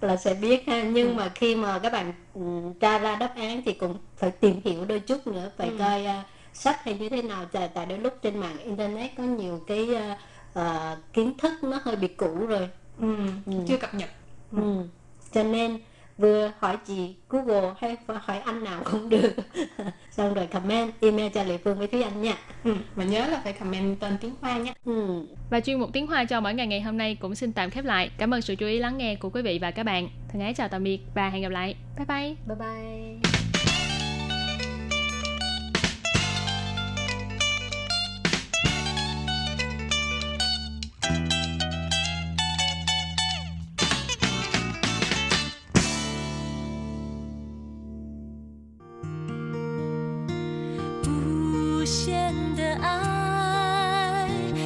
Là sẽ biết ha nhưng ừ. mà khi mà các bạn ừ, tra ra đáp án thì cũng phải tìm hiểu đôi chút nữa phải ừ. coi uh, sách hay như thế nào. Tại tại đôi lúc trên mạng internet có nhiều cái uh, uh, kiến thức nó hơi bị cũ rồi ừ, ừ. chưa cập nhật. Ừ. cho nên vừa hỏi chị Google hay hỏi anh nào cũng được. Xong rồi comment email cho Lệ Phương với Thúy Anh nha. Ừ, và nhớ là phải comment tên tiếng Hoa nhé ừ. và chuyên mục tiếng Hoa cho mỗi ngày ngày hôm nay cũng xin tạm khép lại. Cảm ơn sự chú ý lắng nghe của quý vị và các bạn. Thân ái chào tạm biệt và hẹn gặp lại. Bye bye. Bye bye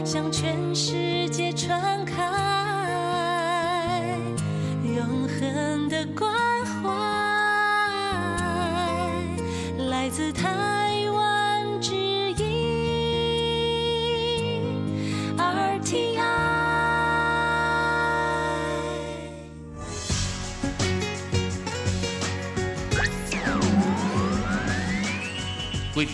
向全世界传开，永恒。的关怀，来自他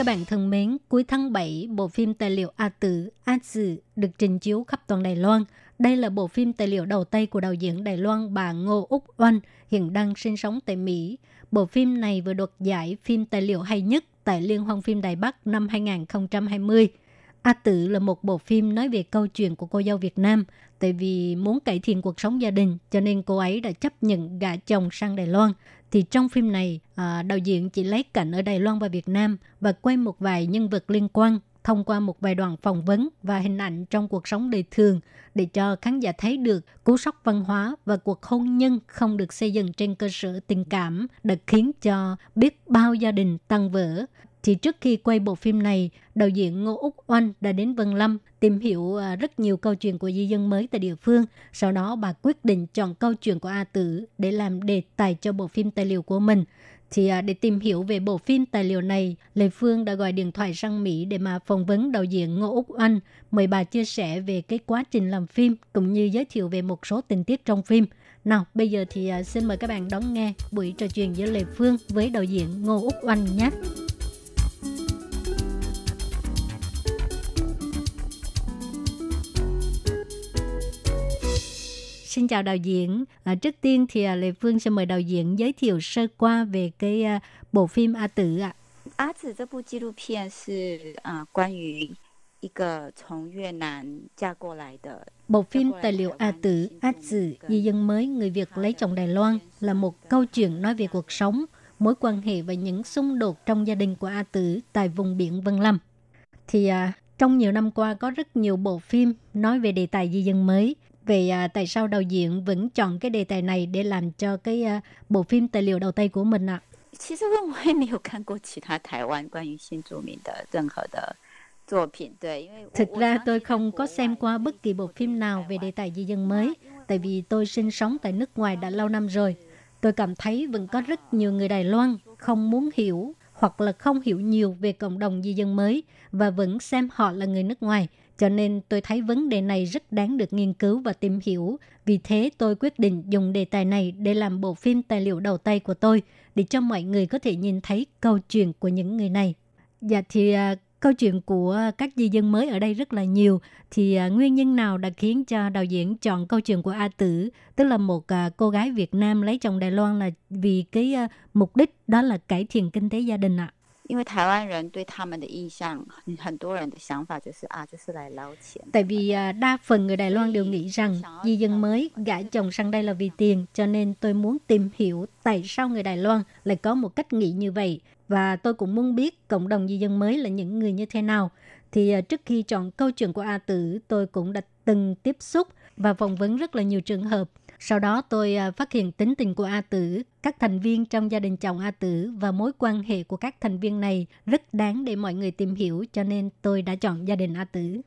Các bạn thân mến, cuối tháng 7, bộ phim tài liệu A Tử, A Tử được trình chiếu khắp toàn Đài Loan. Đây là bộ phim tài liệu đầu tay của đạo diễn Đài Loan bà Ngô Úc Oanh, hiện đang sinh sống tại Mỹ. Bộ phim này vừa đoạt giải phim tài liệu hay nhất tại Liên hoan phim Đài Bắc năm 2020. A Tử là một bộ phim nói về câu chuyện của cô dâu Việt Nam. Tại vì muốn cải thiện cuộc sống gia đình, cho nên cô ấy đã chấp nhận gả chồng sang Đài Loan. Thì trong phim này, à, đạo diễn chỉ lấy cảnh ở Đài Loan và Việt Nam và quay một vài nhân vật liên quan thông qua một vài đoạn phỏng vấn và hình ảnh trong cuộc sống đời thường để cho khán giả thấy được cú sốc văn hóa và cuộc hôn nhân không được xây dựng trên cơ sở tình cảm đã khiến cho biết bao gia đình tăng vỡ. Thì trước khi quay bộ phim này, đạo diễn Ngô Úc Oanh đã đến Vân Lâm tìm hiểu à, rất nhiều câu chuyện của di dân mới tại địa phương. Sau đó bà quyết định chọn câu chuyện của A Tử để làm đề tài cho bộ phim tài liệu của mình. Thì à, để tìm hiểu về bộ phim tài liệu này, Lê Phương đã gọi điện thoại sang Mỹ để mà phỏng vấn đạo diễn Ngô Úc Anh, mời bà chia sẻ về cái quá trình làm phim cũng như giới thiệu về một số tình tiết trong phim. Nào, bây giờ thì à, xin mời các bạn đón nghe buổi trò chuyện giữa Lê Phương với đạo diễn Ngô Úc Anh nhé. Xin chào đạo diễn. À, trước tiên thì à, Lê Phương sẽ mời đạo diễn giới thiệu sơ qua về cái à, bộ phim A Tử ạ. 阿紫这部纪录片是啊、呃关于一个从越南嫁过来的 Bộ phim tài liệu A Tử, A Tử, di dân mới người Việt lấy chồng Đài Loan là một câu chuyện nói về cuộc sống, mối quan hệ và những xung đột trong gia đình của A Tử tại vùng biển Vân Lâm. Thì à, trong nhiều năm qua có rất nhiều bộ phim nói về đề tài di dân mới. Về à, tại sao đạo diễn vẫn chọn cái đề tài này để làm cho cái à, bộ phim tài liệu đầu tay của mình ạ? 其实我也没有看过其他台湾关于新住民的任何的作品，对，因为我 Thực 我 ra 相 tôi 信 không 国 có 外 xem qua bất kỳ bộ phim nào về đề tài di dân mới, tại vì tôi sinh sống tại nước ngoài đã lâu năm rồi. Tôi cảm thấy vẫn có rất nhiều người Đài Loan không muốn hiểu hoặc là không hiểu nhiều về cộng đồng di dân mới và vẫn xem họ là người nước ngoài. cho nên tôi thấy vấn đề này rất đáng được nghiên cứu và tìm hiểu. Vì thế tôi quyết định dùng đề tài này để làm bộ phim tài liệu đầu tay của tôi để cho mọi người có thể nhìn thấy câu chuyện của những người này. Dạ thì à, câu chuyện của các di dân mới ở đây rất là nhiều. Thì à, nguyên nhân nào đã khiến cho đạo diễn chọn câu chuyện của A Tử, tức là một à, cô gái Việt Nam lấy chồng Đài Loan là vì cái à, mục đích đó là cải thiện kinh tế gia đình ạ. 因为台湾人对他们的印象，很很多人的想法就是啊，就是来捞钱。 Tại vì à, đa phần người Đài Loan đều nghĩ rằng di dân mới gả chồng sang đây là vì tiền, cho nên tôi muốn tìm hiểu tại sao người Đài Loan lại có một cách nghĩ như vậy. Và tôi cũng muốn biết cộng đồng di dân mới là những người như thế nào. Thì à, trước khi chọn câu chuyện của A Tử, tôi cũng đã từng tiếp xúc và phỏng vấn rất là nhiều trường hợp. sau đó tôi à, phát hiện tính tình của A Tử, các thành viên trong gia đình chồng A Tử và mối quan hệ của các thành viên này rất đáng để mọi người tìm hiểu cho nên tôi đã chọn gia đình A Tử.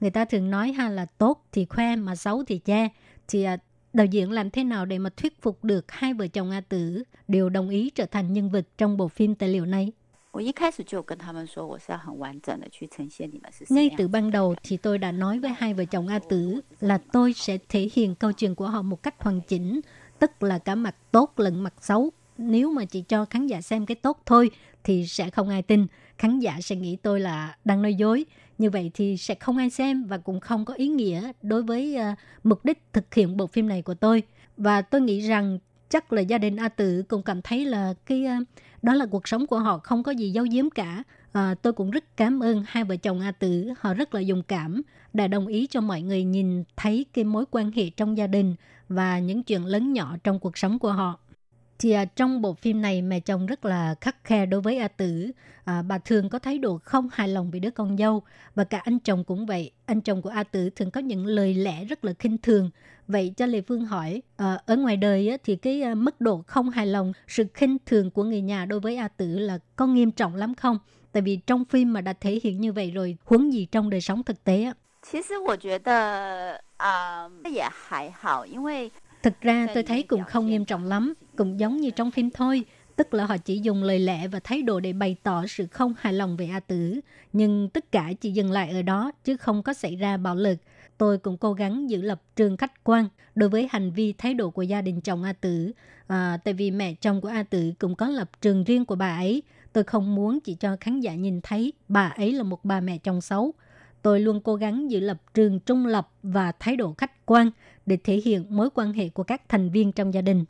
Người ta thường nói ha là tốt thì khoe mà xấu thì che. Thì à, đạo diễn làm thế nào để mà thuyết phục được hai vợ chồng A Tử đều đồng ý trở thành nhân vật trong bộ phim tài liệu này? Ngay từ ban đầu thì tôi đã nói với hai vợ chồng A Tử là tôi sẽ thể hiện câu chuyện của họ một cách hoàn chỉnh, tức là cả mặt tốt lẫn mặt xấu. Nếu mà chỉ cho khán giả xem cái tốt thôi thì sẽ không ai tin, khán giả sẽ nghĩ tôi là đang nói dối. Như vậy thì sẽ không ai xem và cũng không có ý nghĩa đối với uh, mục đích thực hiện bộ phim này của tôi. Và tôi nghĩ rằng chắc là gia đình A Tử cũng cảm thấy là cái ờ, đó là cuộc sống của họ không có gì giấu giếm cả. À, tôi cũng rất cảm ơn hai vợ chồng A Tử, họ rất là dũng cảm, đã đồng ý cho mọi người nhìn thấy cái mối quan hệ trong gia đình và những chuyện lớn nhỏ trong cuộc sống của họ Thì à, trong bộ phim này mẹ chồng rất là khắc khe đối với A Tử. À, bà thường có thái độ không hài lòng về đứa con dâu và cả anh chồng cũng vậy. Anh chồng của A Tử thường có những lời lẽ rất là khinh thường. Vậy cho Lê Phương hỏi, à, ở ngoài đời á, thì cái à, mức độ không hài lòng, sự khinh thường của người nhà đối với A Tử là có nghiêm trọng lắm không? Tại vì trong phim mà đã thể hiện như vậy rồi, huống gì trong đời sống thực tế á. 其实我觉得啊、也还好，因为 Thực ra tôi thấy cũng không nghiêm trọng lắm, cũng giống như trong phim thôi. Tức là họ chỉ dùng lời lẽ và thái độ để bày tỏ sự không hài lòng về A Tử. Nhưng tất cả chỉ dừng lại ở đó, chứ không có xảy ra bạo lực. Tôi cũng cố gắng giữ lập trường khách quan đối với hành vi thái độ của gia đình chồng A Tử. À, tại vì mẹ chồng của A Tử cũng có lập trường riêng của bà ấy. Tôi không muốn chỉ cho khán giả nhìn thấy bà ấy là một bà mẹ chồng xấu. Tôi luôn cố gắng giữ lập trường trung lập và thái độ khách quan để thể hiện mối quan hệ của các thành viên trong gia đình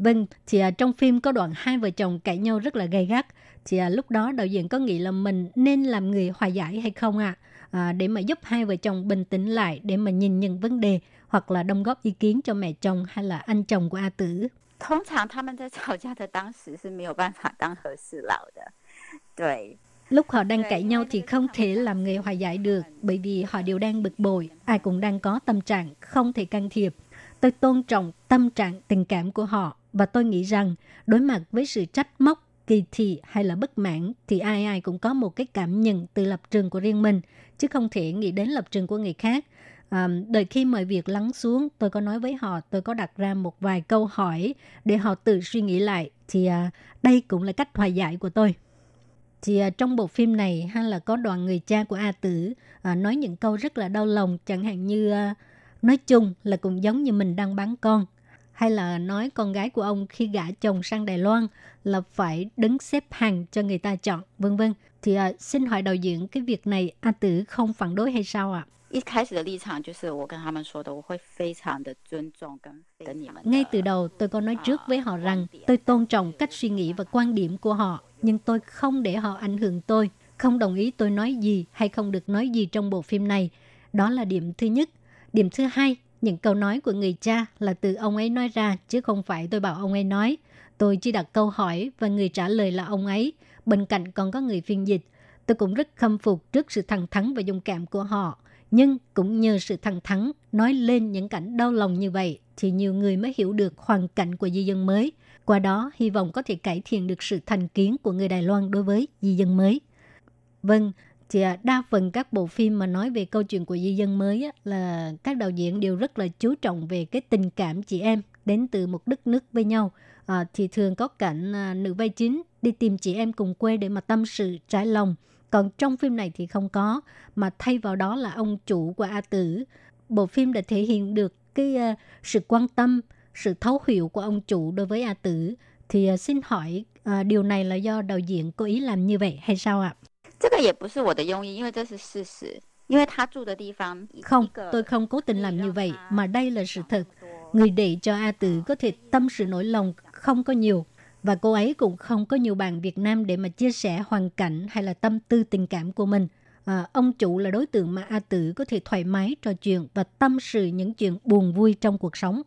Vâng, thì à, trong phim có đoạn hai vợ chồng cãi nhau rất là gay gắt. Thì à, lúc đó đạo diễn có nghĩ là mình nên làm người hòa giải hay không ạ? À? để mà giúp hai vợ chồng bình tĩnh lại để mà nhìn nhận vấn đề hoặc là đóng góp ý kiến cho mẹ chồng hay là anh chồng của A Tử. 通常他们在吵架的当时是没有办法当和事佬的，对， Lúc họ đang cãi nhau thì không thể làm người hòa giải được bởi vì họ đều đang bực bội, ai cũng đang có tâm trạng không thể can thiệp. Tôi tôn trọng tâm trạng tình cảm của họ và tôi nghĩ rằng đối mặt với sự trách móc, kỳ thị hay là bất mãn thì ai ai cũng có một cái cảm nhận từ lập trường của riêng mình chứ không thể nghĩ đến lập trường của người khác. À, đợi khi mọi việc lắng xuống, tôi có nói với họ, tôi có đặt ra một vài câu hỏi để họ tự suy nghĩ lại. Thì à, đây cũng là cách hòa giải của tôi. Thì à, trong bộ phim này hay là có đoàn người cha của A Tử à, nói những câu rất là đau lòng, chẳng hạn như à, nói chung là cũng giống như mình đang bán con hay là nói con gái của ông khi gả chồng sang Đài Loan là phải đứng xếp hàng cho người ta chọn, vân vân. Thì à, xin hỏi đạo diễn cái việc này A Tử không phản đối hay sao ạ? Ngay từ đầu tôi có nói trước với họ rằng tôi tôn trọng cách suy nghĩ và quan điểm của họ, nhưng tôi không để họ ảnh hưởng tôi, không đồng ý tôi nói gì hay không được nói gì trong bộ phim này. Đó là điểm thứ nhất. Điểm thứ hai, những câu nói của người cha là từ ông ấy nói ra chứ không phải tôi bảo ông ấy nói. Tôi chỉ đặt câu hỏi và người trả lời là ông ấy. Bên cạnh còn có người phiên dịch. Tôi cũng rất khâm phục trước sự thẳng thắn và dũng cảm của họ. Nhưng cũng nhờ sự thẳng thắn nói lên những cảnh đau lòng như vậy thì nhiều người mới hiểu được hoàn cảnh của di dân mới. Qua đó, hy vọng có thể cải thiện được sự thành kiến của người Đài Loan đối với di dân mới. Vâng, thì đa phần các bộ phim mà nói về câu chuyện của di dân mới á, là các đạo diễn đều rất là chú trọng về cái tình cảm chị em đến từ một đất nước với nhau. À, thì thường có cảnh à, nữ vai chính đi tìm chị em cùng quê để mà tâm sự trải lòng. Còn trong phim này thì không có, mà thay vào đó là ông chủ của A Tử. Bộ phim đã thể hiện được cái à, sự quan tâm, sự thấu hiểu của ông chủ đối với A Tử. Thì à, xin hỏi à, điều này là do đạo diễn cố ý làm như vậy hay sao ạ? 这个也不是我的用意，因为这是事实。因为他住的地方，一 Không, 一个 tôi không cố tình làm như vậy, mà đây là sự thật. Người để cho A Tử có thể tâm sự nỗi lòng không có nhiều. Và cô ấy cũng không có nhiều bạn Việt Nam để mà chia sẻ hoàn cảnh hay là tâm tư tình cảm của mình. À, ông chủ là đối tượng mà A Tử có thể thoải mái trò chuyện và tâm sự những chuyện buồn vui trong cuộc sống.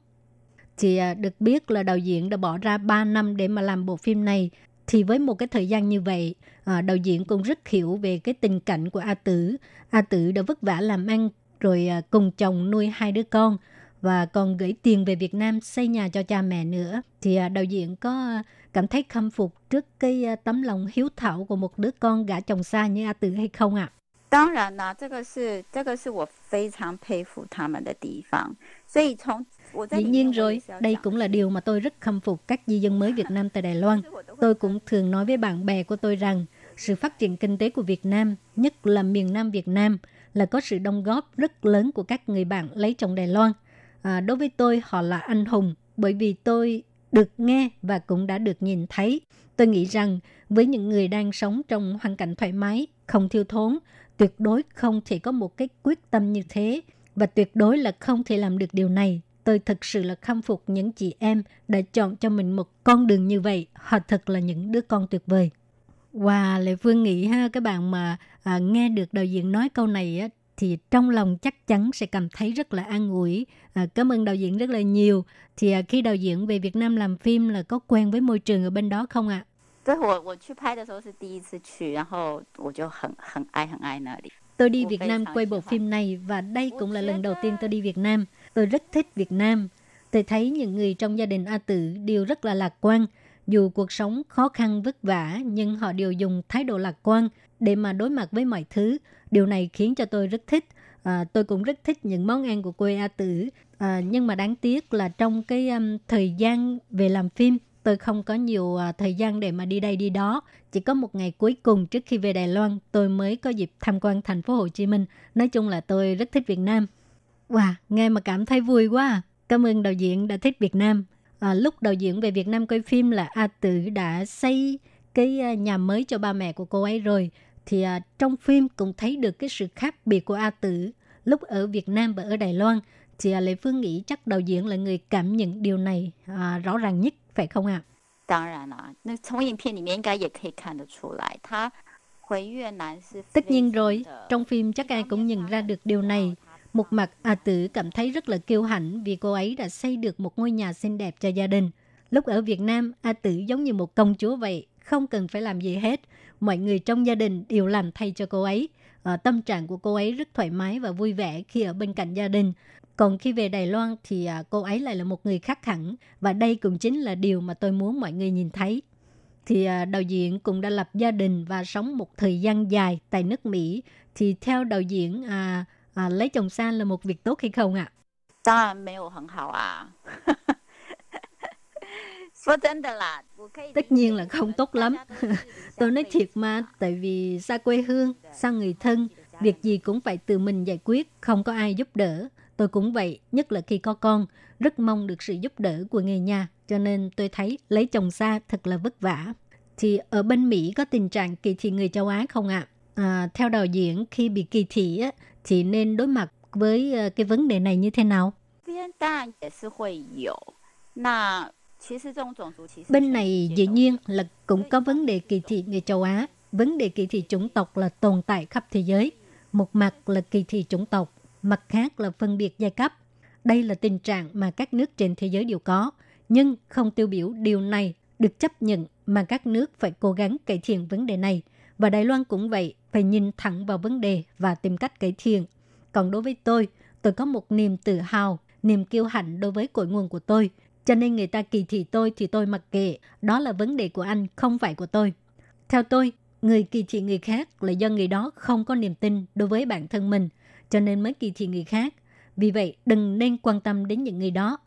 Thì à, được biết là đạo diễn đã bỏ ra 3 năm để mà làm bộ phim này. thì với một cái thời gian như vậy, à, đạo diễn cũng rất hiểu về cái tình cảnh của A Tử. A Tử đã vất vả làm ăn rồi à, cùng chồng nuôi hai đứa con và còn gửi tiền về Việt Nam xây nhà cho cha mẹ nữa. Thì à, đạo diễn có à, cảm thấy khâm phục trước cái à, tấm lòng hiếu thảo của một đứa con gả chồng xa như A Tử hay không ạ? 当然啦，这个是这个是我非常佩服他们的地方。所以从我在 Dĩ 里面 nhiên 我也 rồi, 是要 đây 讲 cũng là điều mà tôi rất khâm phục các di dân mới Việt Nam tại Đài Loan. Tôi cũng thường nói với bạn bè của tôi rằng sự phát triển kinh tế của Việt Nam, nhất là miền Nam Việt Nam, là có sự đóng góp rất lớn của các người bạn lấy chồng Đài Loan. À, đối với tôi, họ là anh hùng bởi vì tôi được nghe và cũng đã được nhìn thấy. Tôi nghĩ rằng với những người đang sống trong hoàn cảnh thoải mái, không thiếu thốn, tuyệt đối không thể có một cái quyết tâm như thế và tuyệt đối là không thể làm được điều này. Tôi thực sự là khâm phục những chị em đã chọn cho mình một con đường như vậy. Họ thật là những đứa con tuyệt vời. Wow, Lệ Phương nghĩ ha, các bạn mà à, nghe được đạo diễn nói câu này á, thì trong lòng chắc chắn sẽ cảm thấy rất là an ủi. À, cảm ơn đạo diễn rất là nhiều. Thì à, khi đạo diễn về Việt Nam làm phim là có quen với môi trường ở bên đó không ạ? À? 对我我去拍的时候是第一次去，然后我就很很爱很爱那里。 Tôi đi Việt Nam quay bộ phim này và đây cũng là lần đầu tiên tôi đi Việt Nam. Tôi rất thích Việt Nam. Tôi thấy những người trong gia đình A Tử đều rất là lạc quan. Dù cuộc sống khó khăn vất vả nhưng họ đều dùng thái độ lạc quan để mà đối mặt với mọi thứ. Điều này khiến cho tôi rất thích. À, tôi cũng rất thích những món ăn của quê A Tử. À, nhưng mà đáng tiếc là trong cái um, thời gian về làm phim tôi không có nhiều à, thời gian để mà đi đây đi đó. Chỉ có một ngày cuối cùng trước khi về Đài Loan, tôi mới có dịp tham quan thành phố Hồ Chí Minh. Nói chung là tôi rất thích Việt Nam. Wow, nghe mà cảm thấy vui quá. À. Cảm ơn đạo diễn đã thích Việt Nam. À, lúc đạo diễn về Việt Nam quay phim là A Tử đã xây cái à, nhà mới cho ba mẹ của cô ấy rồi. Thì à, trong phim cũng thấy được cái sự khác biệt của A Tử lúc ở Việt Nam và ở Đài Loan. Thì à, Lệ Phương nghĩ chắc đạo diễn là người cảm nhận điều này à, rõ ràng nhất phải không ạ? 当然啦，那从影片里面应该也可以看得出来，他回越南是 Tất nhiên rồi, trong phim chắc ai cũng nhìn ra được điều này. Một mặt A Tử cảm thấy rất là kiêu hãnh vì cô ấy đã xây được một ngôi nhà xinh đẹp cho gia đình. Lúc ở Việt Nam, A Tử giống như một công chúa vậy, không cần phải làm gì hết. Mọi người trong gia đình đều làm thay cho cô ấy. À, tâm trạng của cô ấy rất thoải mái và vui vẻ khi ở bên cạnh gia đình. Còn khi về Đài Loan thì à, cô ấy lại là một người khác hẳn và đây cũng chính là điều mà tôi muốn mọi người nhìn thấy. Thì à, đạo diễn cũng đã lập gia đình và sống một thời gian dài tại nước Mỹ. Thì theo đạo diễn à, à, lấy chồng xa là một việc tốt hay không ạ? À? Tất nhiên là không tốt lắm. tôi nói thiệt mà, tại vì xa quê hương, dạ. xa người thân, dạ. việc gì cũng phải tự mình giải quyết, không có ai giúp đỡ Tôi cũng vậy, nhất là khi có con, rất mong được sự giúp đỡ của người nhà, cho nên tôi thấy lấy chồng xa thật là vất vả. Thì ở bên Mỹ có tình trạng kỳ thị người châu Á không ạ? À? À, theo đạo diễn, khi bị kỳ thị á, thì nên đối mặt với ờ, cái vấn đề này như thế nào? Bên này dĩ nhiên là cũng có vấn đề kỳ thị người châu Á. Vấn đề kỳ thị chủng tộc là tồn tại khắp thế giới. Một mặt là kỳ thị chủng tộc, mặt khác là phân biệt giai cấp. Đây là tình trạng mà các nước trên thế giới đều có, nhưng không tiêu biểu điều này được chấp nhận mà các nước phải cố gắng cải thiện vấn đề này. Và Đài Loan cũng vậy, phải nhìn thẳng vào vấn đề và tìm cách cải thiện. Còn đối với tôi, tôi có một niềm tự hào, niềm kiêu hãnh đối với cội nguồn của tôi. Cho nên người ta kỳ thị tôi thì tôi mặc kệ. Đó là vấn đề của anh, không phải của tôi. Theo tôi, người kỳ thị người khác là do người đó không có niềm tin đối với bản thân mình – cho nên mới kỳ thị người khác. Vì vậy, đừng nên quan tâm đến những người đó.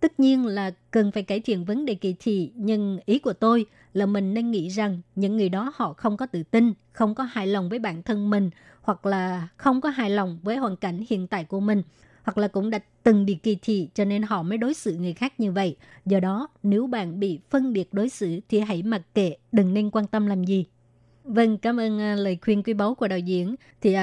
Tất nhiên là cần phải cải thiện vấn đề kỳ thị, nhưng ý của tôi là mình nên nghĩ rằng những người đó họ không có tự tin, không có hài lòng với bản thân mình, hoặc là không có hài lòng với hoàn cảnh hiện tại của mình, hoặc là cũng đã từng bị kỳ thị cho nên họ mới đối xử người khác như vậy. Do đó, nếu bạn bị phân biệt đối xử thì hãy mặc kệ, đừng nên quan tâm làm gì. Vâng, cảm ơn uh, lời khuyên quý báu của đạo diễn. Thì uh,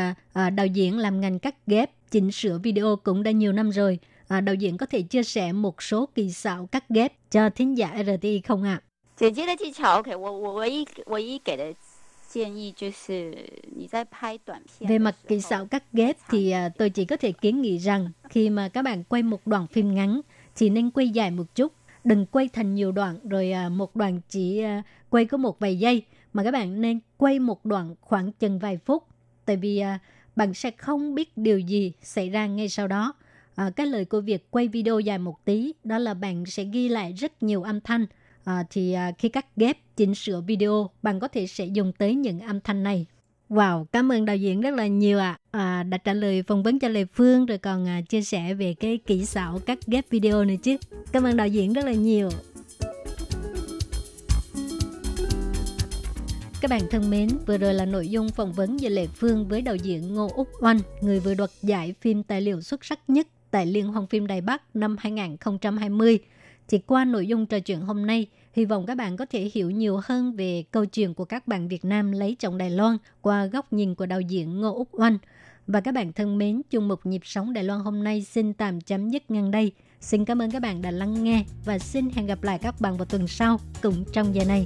uh, đạo diễn làm ngành cắt ghép, chỉnh sửa video cũng đã nhiều năm rồi. Uh, đạo diễn có thể chia sẻ một số kỳ xảo cắt ghép cho thính giả RTI không ạ? À? 剪接的技巧，OK，我我唯一唯一给的建议就是你在拍短片。 Về mặt kỳ xảo cắt ghép thì uh, tôi chỉ có thể kiến nghị rằng khi mà các bạn quay một đoạn phim ngắn thì nên quay dài một chút, đừng quay thành nhiều đoạn rồi uh, một đoạn chỉ uh, quay có một vài giây mà các bạn nên quay một đoạn khoảng chừng vài phút tại vì à, bạn sẽ không biết điều gì xảy ra ngay sau đó à, cái lời của việc quay video dài một tí đó là bạn sẽ ghi lại rất nhiều âm thanh à, thì à, khi cắt ghép chỉnh sửa video bạn có thể sẽ dùng tới những âm thanh này Wow, cảm ơn đạo diễn rất là nhiều ạ. À. À, đã trả lời phỏng vấn cho Lê Phương rồi còn à, chia sẻ về cái kỹ xảo cắt ghép video nữa chứ. Cảm ơn đạo diễn rất là nhiều. Các bạn thân mến, vừa rồi là nội dung phỏng vấn về Lệ Phương với đạo diễn Ngô Úc Oanh, người vừa đoạt giải phim tài liệu xuất sắc nhất tại Liên hoan phim Đài Bắc năm 2020. Chỉ qua nội dung trò chuyện hôm nay, hy vọng các bạn có thể hiểu nhiều hơn về câu chuyện của các bạn Việt Nam lấy chồng Đài Loan qua góc nhìn của đạo diễn Ngô Úc Oanh. Và các bạn thân mến, chung mục nhịp sống Đài Loan hôm nay xin tạm chấm dứt ngang đây. Xin cảm ơn các bạn đã lắng nghe và xin hẹn gặp lại các bạn vào tuần sau cũng trong giờ này.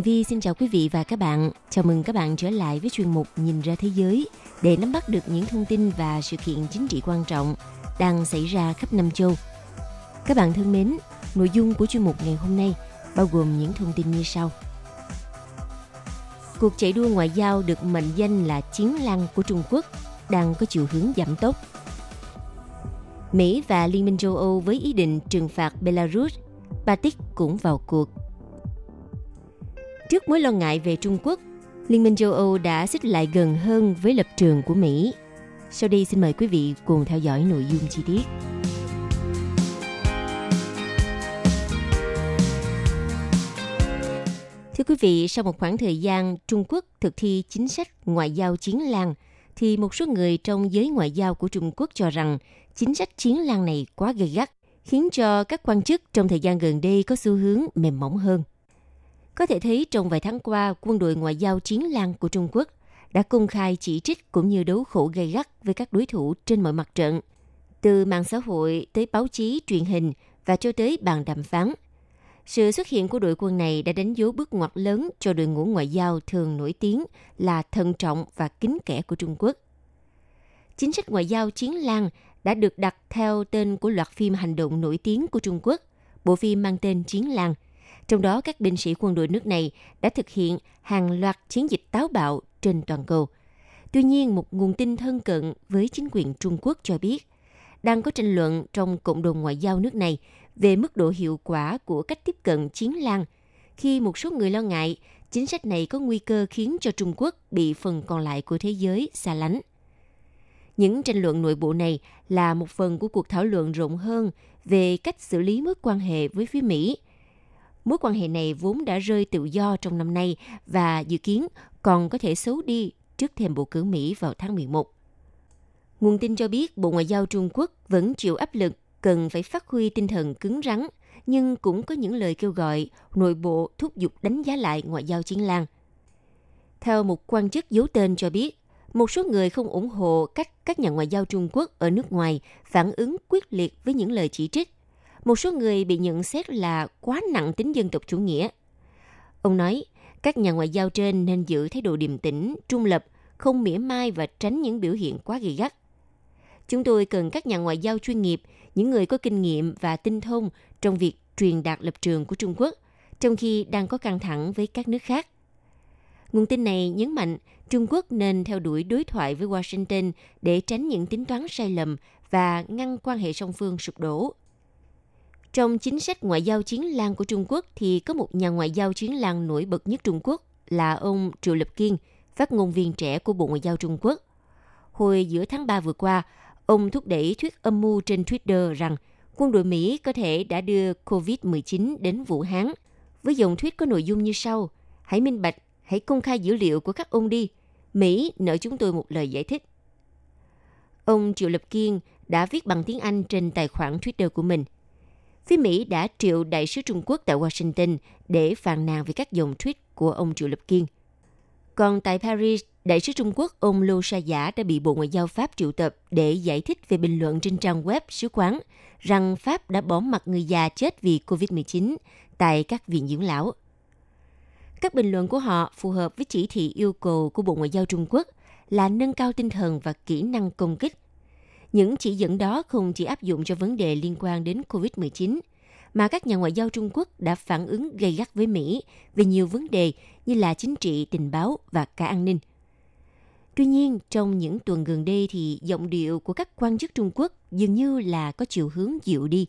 Tường Vi xin chào quý vị và các bạn. Chào mừng các bạn trở lại với chuyên mục Nhìn ra thế giới để nắm bắt được những thông tin và sự kiện chính trị quan trọng đang xảy ra khắp năm châu. Các bạn thân mến, nội dung của chuyên mục ngày hôm nay bao gồm những thông tin như sau. Cuộc chạy đua ngoại giao được mệnh danh là chiến lăng của Trung Quốc đang có chiều hướng giảm tốc. Mỹ và Liên minh châu Âu với ý định trừng phạt Belarus, Baltic cũng vào cuộc. Trước mối lo ngại về Trung Quốc, Liên minh châu Âu đã xích lại gần hơn với lập trường của Mỹ. Sau đây xin mời quý vị cùng theo dõi nội dung chi tiết. Thưa quý vị, sau một khoảng thời gian Trung Quốc thực thi chính sách ngoại giao chiến lan, thì một số người trong giới ngoại giao của Trung Quốc cho rằng chính sách chiến lan này quá gay gắt, khiến cho các quan chức trong thời gian gần đây có xu hướng mềm mỏng hơn. Có thể thấy trong vài tháng qua, quân đội ngoại giao chiến lan của Trung Quốc đã công khai chỉ trích cũng như đấu khổ gay gắt với các đối thủ trên mọi mặt trận, từ mạng xã hội tới báo chí, truyền hình và cho tới bàn đàm phán. Sự xuất hiện của đội quân này đã đánh dấu bước ngoặt lớn cho đội ngũ ngoại giao thường nổi tiếng là thận trọng và kính kẽ của Trung Quốc. Chính sách ngoại giao chiến lan đã được đặt theo tên của loạt phim hành động nổi tiếng của Trung Quốc, bộ phim mang tên Chiến Lan – trong đó, các binh sĩ quân đội nước này đã thực hiện hàng loạt chiến dịch táo bạo trên toàn cầu. Tuy nhiên, một nguồn tin thân cận với chính quyền Trung Quốc cho biết, đang có tranh luận trong cộng đồng ngoại giao nước này về mức độ hiệu quả của cách tiếp cận chiến lan, khi một số người lo ngại chính sách này có nguy cơ khiến cho Trung Quốc bị phần còn lại của thế giới xa lánh. Những tranh luận nội bộ này là một phần của cuộc thảo luận rộng hơn về cách xử lý mối quan hệ với phía Mỹ – Mối quan hệ này vốn đã rơi tự do trong năm nay và dự kiến còn có thể xấu đi trước thềm bầu cử Mỹ vào tháng 11. Nguồn tin cho biết Bộ Ngoại giao Trung Quốc vẫn chịu áp lực cần phải phát huy tinh thần cứng rắn, nhưng cũng có những lời kêu gọi nội bộ thúc giục đánh giá lại ngoại giao chiến lan. Theo một quan chức giấu tên cho biết, một số người không ủng hộ cách các nhà ngoại giao Trung Quốc ở nước ngoài phản ứng quyết liệt với những lời chỉ trích một số người bị nhận xét là quá nặng tính dân tộc chủ nghĩa. Ông nói, các nhà ngoại giao trên nên giữ thái độ điềm tĩnh, trung lập, không mỉa mai và tránh những biểu hiện quá gay gắt. Chúng tôi cần các nhà ngoại giao chuyên nghiệp, những người có kinh nghiệm và tinh thông trong việc truyền đạt lập trường của Trung Quốc, trong khi đang có căng thẳng với các nước khác. Nguồn tin này nhấn mạnh Trung Quốc nên theo đuổi đối thoại với Washington để tránh những tính toán sai lầm và ngăn quan hệ song phương sụp đổ. Trong chính sách ngoại giao chiến lan của Trung Quốc thì có một nhà ngoại giao chiến lan nổi bật nhất Trung Quốc là ông Triệu Lập Kiên, phát ngôn viên trẻ của Bộ Ngoại giao Trung Quốc. Hồi giữa tháng 3 vừa qua, ông thúc đẩy thuyết âm mưu trên Twitter rằng quân đội Mỹ có thể đã đưa COVID-19 đến Vũ Hán với dòng thuyết có nội dung như sau. Hãy minh bạch, hãy công khai dữ liệu của các ông đi. Mỹ nợ chúng tôi một lời giải thích. Ông Triệu Lập Kiên đã viết bằng tiếng Anh trên tài khoản Twitter của mình – phía Mỹ đã triệu đại sứ Trung Quốc tại Washington để phàn nàn về các dòng tweet của ông Triệu Lập Kiên. Còn tại Paris, đại sứ Trung Quốc ông Lô Sa Giả đã bị Bộ Ngoại giao Pháp triệu tập để giải thích về bình luận trên trang web sứ quán rằng Pháp đã bỏ mặt người già chết vì COVID-19 tại các viện dưỡng lão. Các bình luận của họ phù hợp với chỉ thị yêu cầu của Bộ Ngoại giao Trung Quốc là nâng cao tinh thần và kỹ năng công kích những chỉ dẫn đó không chỉ áp dụng cho vấn đề liên quan đến COVID-19, mà các nhà ngoại giao Trung Quốc đã phản ứng gay gắt với Mỹ về nhiều vấn đề như là chính trị, tình báo và cả an ninh. Tuy nhiên, trong những tuần gần đây thì giọng điệu của các quan chức Trung Quốc dường như là có chiều hướng dịu đi.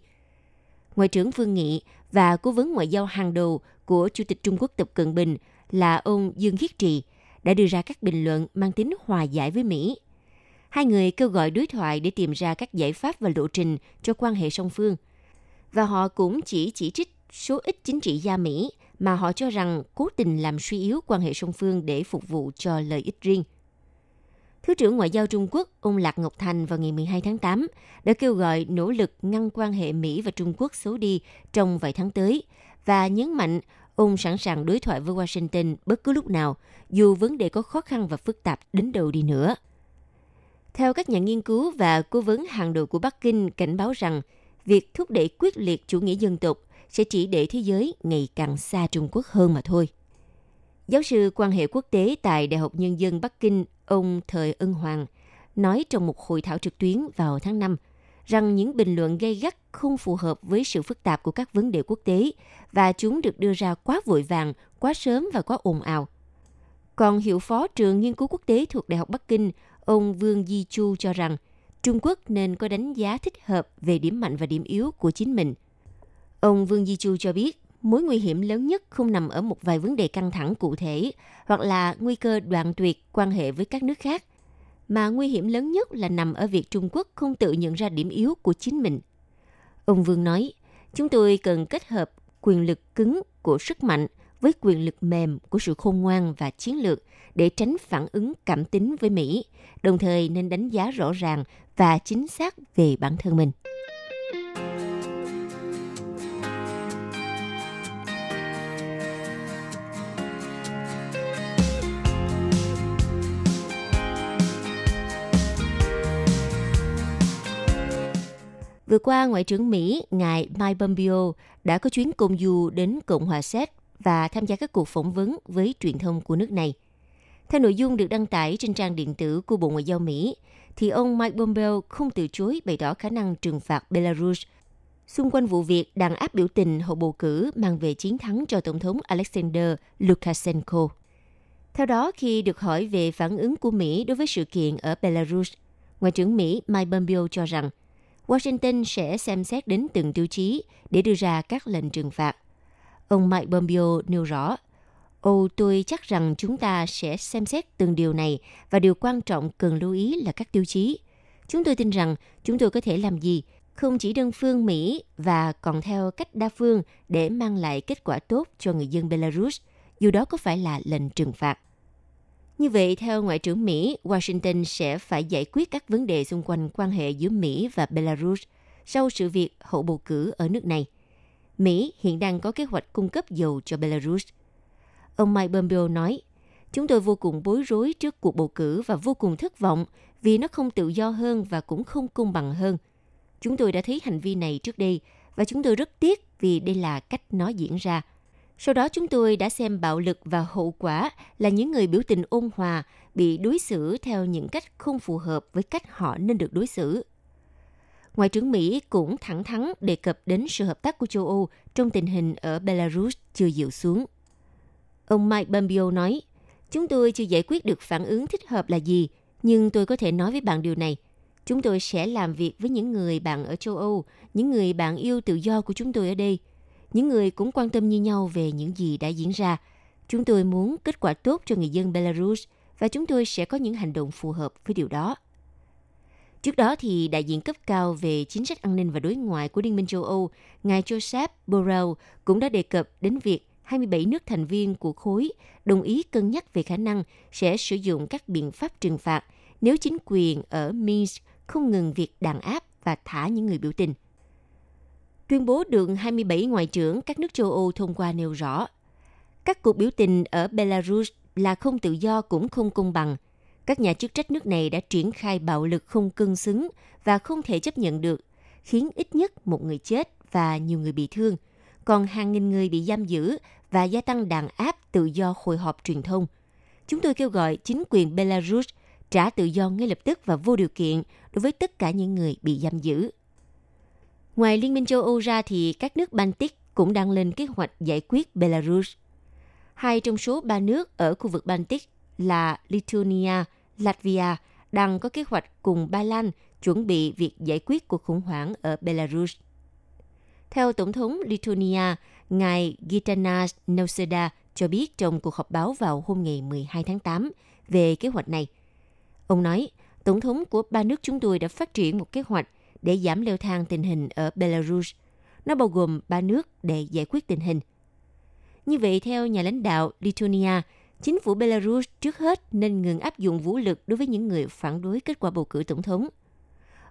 Ngoại trưởng Vương Nghị và cố vấn ngoại giao hàng đầu của Chủ tịch Trung Quốc Tập Cận Bình là ông Dương Khiết Trì đã đưa ra các bình luận mang tính hòa giải với Mỹ – Hai người kêu gọi đối thoại để tìm ra các giải pháp và lộ trình cho quan hệ song phương. Và họ cũng chỉ chỉ trích số ít chính trị gia Mỹ mà họ cho rằng cố tình làm suy yếu quan hệ song phương để phục vụ cho lợi ích riêng. Thứ trưởng Ngoại giao Trung Quốc ông Lạc Ngọc Thành vào ngày 12 tháng 8 đã kêu gọi nỗ lực ngăn quan hệ Mỹ và Trung Quốc xấu đi trong vài tháng tới và nhấn mạnh ông sẵn sàng đối thoại với Washington bất cứ lúc nào, dù vấn đề có khó khăn và phức tạp đến đâu đi nữa. Theo các nhà nghiên cứu và cố vấn hàng đầu của Bắc Kinh cảnh báo rằng, việc thúc đẩy quyết liệt chủ nghĩa dân tộc sẽ chỉ để thế giới ngày càng xa Trung Quốc hơn mà thôi. Giáo sư quan hệ quốc tế tại Đại học Nhân dân Bắc Kinh, ông Thời Ân Hoàng, nói trong một hội thảo trực tuyến vào tháng 5 rằng những bình luận gây gắt không phù hợp với sự phức tạp của các vấn đề quốc tế và chúng được đưa ra quá vội vàng, quá sớm và quá ồn ào. Còn hiệu phó trường nghiên cứu quốc tế thuộc Đại học Bắc Kinh, ông Vương Di Chu cho rằng Trung Quốc nên có đánh giá thích hợp về điểm mạnh và điểm yếu của chính mình. Ông Vương Di Chu cho biết, mối nguy hiểm lớn nhất không nằm ở một vài vấn đề căng thẳng cụ thể hoặc là nguy cơ đoạn tuyệt quan hệ với các nước khác, mà nguy hiểm lớn nhất là nằm ở việc Trung Quốc không tự nhận ra điểm yếu của chính mình. Ông Vương nói, chúng tôi cần kết hợp quyền lực cứng của sức mạnh với quyền lực mềm của sự khôn ngoan và chiến lược để tránh phản ứng cảm tính với Mỹ, đồng thời nên đánh giá rõ ràng và chính xác về bản thân mình. Vừa qua, Ngoại trưởng Mỹ, ngài Mike Pompeo đã có chuyến công du đến Cộng hòa Séc và tham gia các cuộc phỏng vấn với truyền thông của nước này. Theo nội dung được đăng tải trên trang điện tử của Bộ Ngoại giao Mỹ, thì ông Mike Pompeo không từ chối bày tỏ khả năng trừng phạt Belarus xung quanh vụ việc đàn áp biểu tình hậu bầu cử mang về chiến thắng cho Tổng thống Alexander Lukashenko. Theo đó, khi được hỏi về phản ứng của Mỹ đối với sự kiện ở Belarus, Ngoại trưởng Mỹ Mike Pompeo cho rằng Washington sẽ xem xét đến từng tiêu chí để đưa ra các lệnh trừng phạt. Ông Mike Pompeo nêu rõ, Ồ, tôi chắc rằng chúng ta sẽ xem xét từng điều này và điều quan trọng cần lưu ý là các tiêu chí. Chúng tôi tin rằng chúng tôi có thể làm gì, không chỉ đơn phương Mỹ và còn theo cách đa phương để mang lại kết quả tốt cho người dân Belarus, dù đó có phải là lệnh trừng phạt. Như vậy, theo Ngoại trưởng Mỹ, Washington sẽ phải giải quyết các vấn đề xung quanh quan hệ giữa Mỹ và Belarus sau sự việc hậu bầu cử ở nước này. Mỹ hiện đang có kế hoạch cung cấp dầu cho Belarus. Ông Mike Pompeo nói, Chúng tôi vô cùng bối rối trước cuộc bầu cử và vô cùng thất vọng vì nó không tự do hơn và cũng không công bằng hơn. Chúng tôi đã thấy hành vi này trước đây và chúng tôi rất tiếc vì đây là cách nó diễn ra. Sau đó chúng tôi đã xem bạo lực và hậu quả là những người biểu tình ôn hòa bị đối xử theo những cách không phù hợp với cách họ nên được đối xử. Ngoại trưởng Mỹ cũng thẳng thắn đề cập đến sự hợp tác của châu Âu trong tình hình ở Belarus chưa dịu xuống. Ông Mike Pompeo nói, chúng tôi chưa giải quyết được phản ứng thích hợp là gì, nhưng tôi có thể nói với bạn điều này. Chúng tôi sẽ làm việc với những người bạn ở châu Âu, những người bạn yêu tự do của chúng tôi ở đây – những người cũng quan tâm như nhau về những gì đã diễn ra. Chúng tôi muốn kết quả tốt cho người dân Belarus và chúng tôi sẽ có những hành động phù hợp với điều đó. Trước đó thì đại diện cấp cao về chính sách an ninh và đối ngoại của Liên minh châu Âu, ngài Joseph Borrell cũng đã đề cập đến việc 27 nước thành viên của khối đồng ý cân nhắc về khả năng sẽ sử dụng các biện pháp trừng phạt nếu chính quyền ở Minsk không ngừng việc đàn áp và thả những người biểu tình. Tuyên bố được 27 ngoại trưởng các nước châu Âu thông qua nêu rõ, các cuộc biểu tình ở Belarus là không tự do cũng không công bằng. Các nhà chức trách nước này đã triển khai bạo lực không cân xứng và không thể chấp nhận được, khiến ít nhất một người chết và nhiều người bị thương, còn hàng nghìn người bị giam giữ và gia tăng đàn áp tự do hội họp truyền thông. Chúng tôi kêu gọi chính quyền Belarus trả tự do ngay lập tức và vô điều kiện đối với tất cả những người bị giam giữ. Ngoài Liên minh châu Âu ra thì các nước Baltic cũng đang lên kế hoạch giải quyết Belarus. Hai trong số ba nước ở khu vực Baltic là Lithuania, Latvia đang có kế hoạch cùng Ba Lan chuẩn bị việc giải quyết cuộc khủng hoảng ở Belarus. Theo Tổng thống Lithuania, ngài Gitanas Nauseda cho biết trong cuộc họp báo vào hôm ngày 12 tháng 8 về kế hoạch này. Ông nói, Tổng thống của ba nước chúng tôi đã phát triển một kế hoạch để giảm leo thang tình hình ở Belarus. Nó bao gồm ba nước để giải quyết tình hình. Như vậy, theo nhà lãnh đạo Lithuania, chính phủ Belarus trước hết nên ngừng áp dụng vũ lực đối với những người phản đối kết quả bầu cử tổng thống.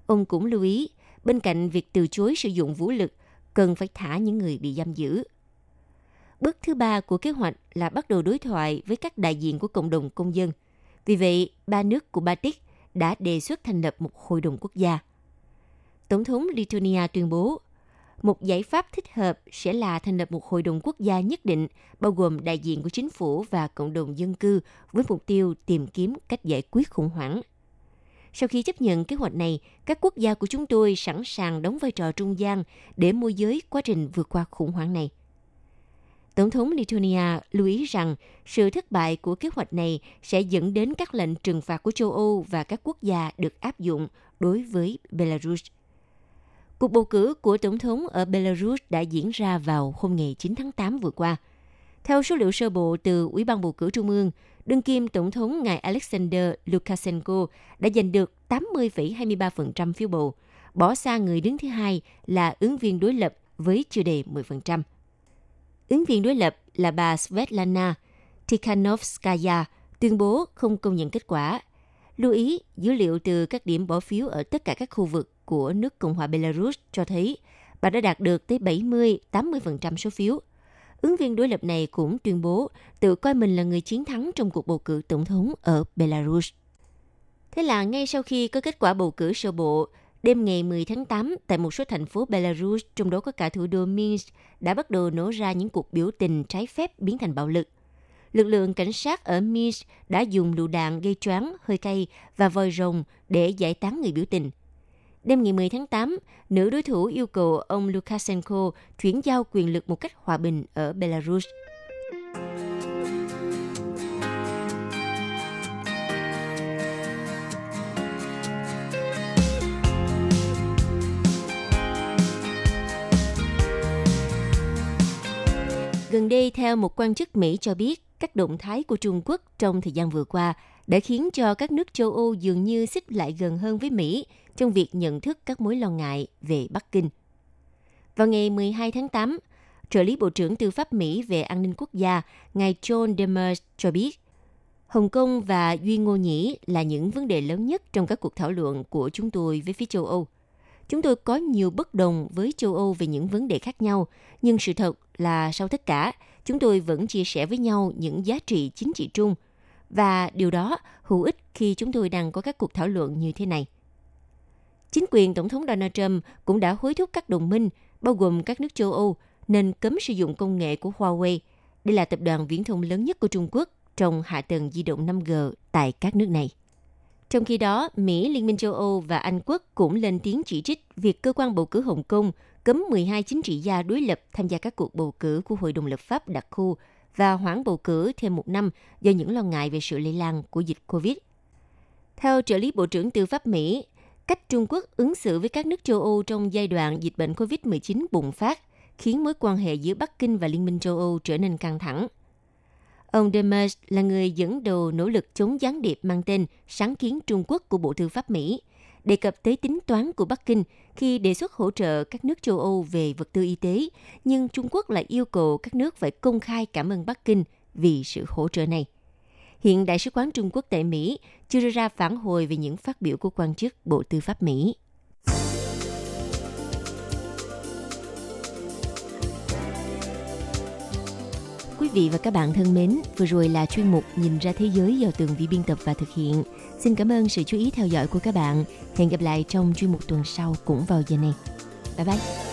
Ông cũng lưu ý, bên cạnh việc từ chối sử dụng vũ lực, cần phải thả những người bị giam giữ. Bước thứ ba của kế hoạch là bắt đầu đối thoại với các đại diện của cộng đồng công dân. Vì vậy, ba nước của Baltic đã đề xuất thành lập một hội đồng quốc gia. Tổng thống Lithuania tuyên bố, một giải pháp thích hợp sẽ là thành lập một hội đồng quốc gia nhất định, bao gồm đại diện của chính phủ và cộng đồng dân cư với mục tiêu tìm kiếm cách giải quyết khủng hoảng. Sau khi chấp nhận kế hoạch này, các quốc gia của chúng tôi sẵn sàng đóng vai trò trung gian để môi giới quá trình vượt qua khủng hoảng này. Tổng thống Lithuania lưu ý rằng sự thất bại của kế hoạch này sẽ dẫn đến các lệnh trừng phạt của châu Âu và các quốc gia được áp dụng đối với Belarus. Cuộc bầu cử của tổng thống ở Belarus đã diễn ra vào hôm ngày 9 tháng 8 vừa qua. Theo số liệu sơ bộ từ Ủy ban bầu cử Trung ương, đương kim tổng thống ngài Alexander Lukashenko đã giành được 80,23% phiếu bầu, bỏ xa người đứng thứ hai là ứng viên đối lập với chưa đầy 10%. Ứng viên đối lập là bà Svetlana Tikhanovskaya tuyên bố không công nhận kết quả. Lưu ý, dữ liệu từ các điểm bỏ phiếu ở tất cả các khu vực của nước Cộng hòa Belarus cho thấy bà đã đạt được tới 70-80% số phiếu. Ứng viên đối lập này cũng tuyên bố tự coi mình là người chiến thắng trong cuộc bầu cử tổng thống ở Belarus. Thế là ngay sau khi có kết quả bầu cử sơ bộ, đêm ngày 10 tháng 8 tại một số thành phố Belarus, trong đó có cả thủ đô Minsk, đã bắt đầu nổ ra những cuộc biểu tình trái phép biến thành bạo lực. Lực lượng cảnh sát ở Minsk đã dùng lựu đạn gây choáng, hơi cay và vòi rồng để giải tán người biểu tình. Đêm ngày 10 tháng 8, nữ đối thủ yêu cầu ông Lukashenko chuyển giao quyền lực một cách hòa bình ở Belarus. Gần đây, theo một quan chức Mỹ cho biết, các động thái của Trung Quốc trong thời gian vừa qua đã khiến cho các nước châu Âu dường như xích lại gần hơn với Mỹ trong việc nhận thức các mối lo ngại về Bắc Kinh. Vào ngày 12 tháng 8, trợ lý Bộ trưởng Tư pháp Mỹ về an ninh quốc gia, ngài John Demers cho biết, Hồng Kông và Duy Ngô Nhĩ là những vấn đề lớn nhất trong các cuộc thảo luận của chúng tôi với phía châu Âu. Chúng tôi có nhiều bất đồng với châu Âu về những vấn đề khác nhau, nhưng sự thật là sau tất cả, chúng tôi vẫn chia sẻ với nhau những giá trị chính trị chung và điều đó hữu ích khi chúng tôi đang có các cuộc thảo luận như thế này. Chính quyền Tổng thống Donald Trump cũng đã hối thúc các đồng minh, bao gồm các nước châu Âu, nên cấm sử dụng công nghệ của Huawei. Đây là tập đoàn viễn thông lớn nhất của Trung Quốc trong hạ tầng di động 5G tại các nước này. Trong khi đó, Mỹ, Liên minh châu Âu và Anh quốc cũng lên tiếng chỉ trích việc cơ quan bầu cử Hồng Kông cấm 12 chính trị gia đối lập tham gia các cuộc bầu cử của Hội đồng lập pháp đặc khu và hoãn bầu cử thêm một năm do những lo ngại về sự lây lan của dịch COVID. Theo trợ lý Bộ trưởng Tư pháp Mỹ, cách Trung Quốc ứng xử với các nước châu Âu trong giai đoạn dịch bệnh COVID-19 bùng phát khiến mối quan hệ giữa Bắc Kinh và Liên minh châu Âu trở nên căng thẳng. Ông Demers là người dẫn đầu nỗ lực chống gián điệp mang tên Sáng kiến Trung Quốc của Bộ Tư pháp Mỹ, đề cập tới tính toán của Bắc Kinh khi đề xuất hỗ trợ các nước châu Âu về vật tư y tế, nhưng Trung Quốc lại yêu cầu các nước phải công khai cảm ơn Bắc Kinh vì sự hỗ trợ này. Hiện Đại sứ quán Trung Quốc tại Mỹ chưa đưa ra phản hồi về những phát biểu của quan chức Bộ Tư pháp Mỹ. Quý vị và các bạn thân mến, vừa rồi là chuyên mục Nhìn ra thế giới do tường vi biên tập và thực hiện. Xin cảm ơn sự chú ý theo dõi của các bạn. Hẹn gặp lại trong chuyên mục tuần sau cũng vào giờ này. Bye bye!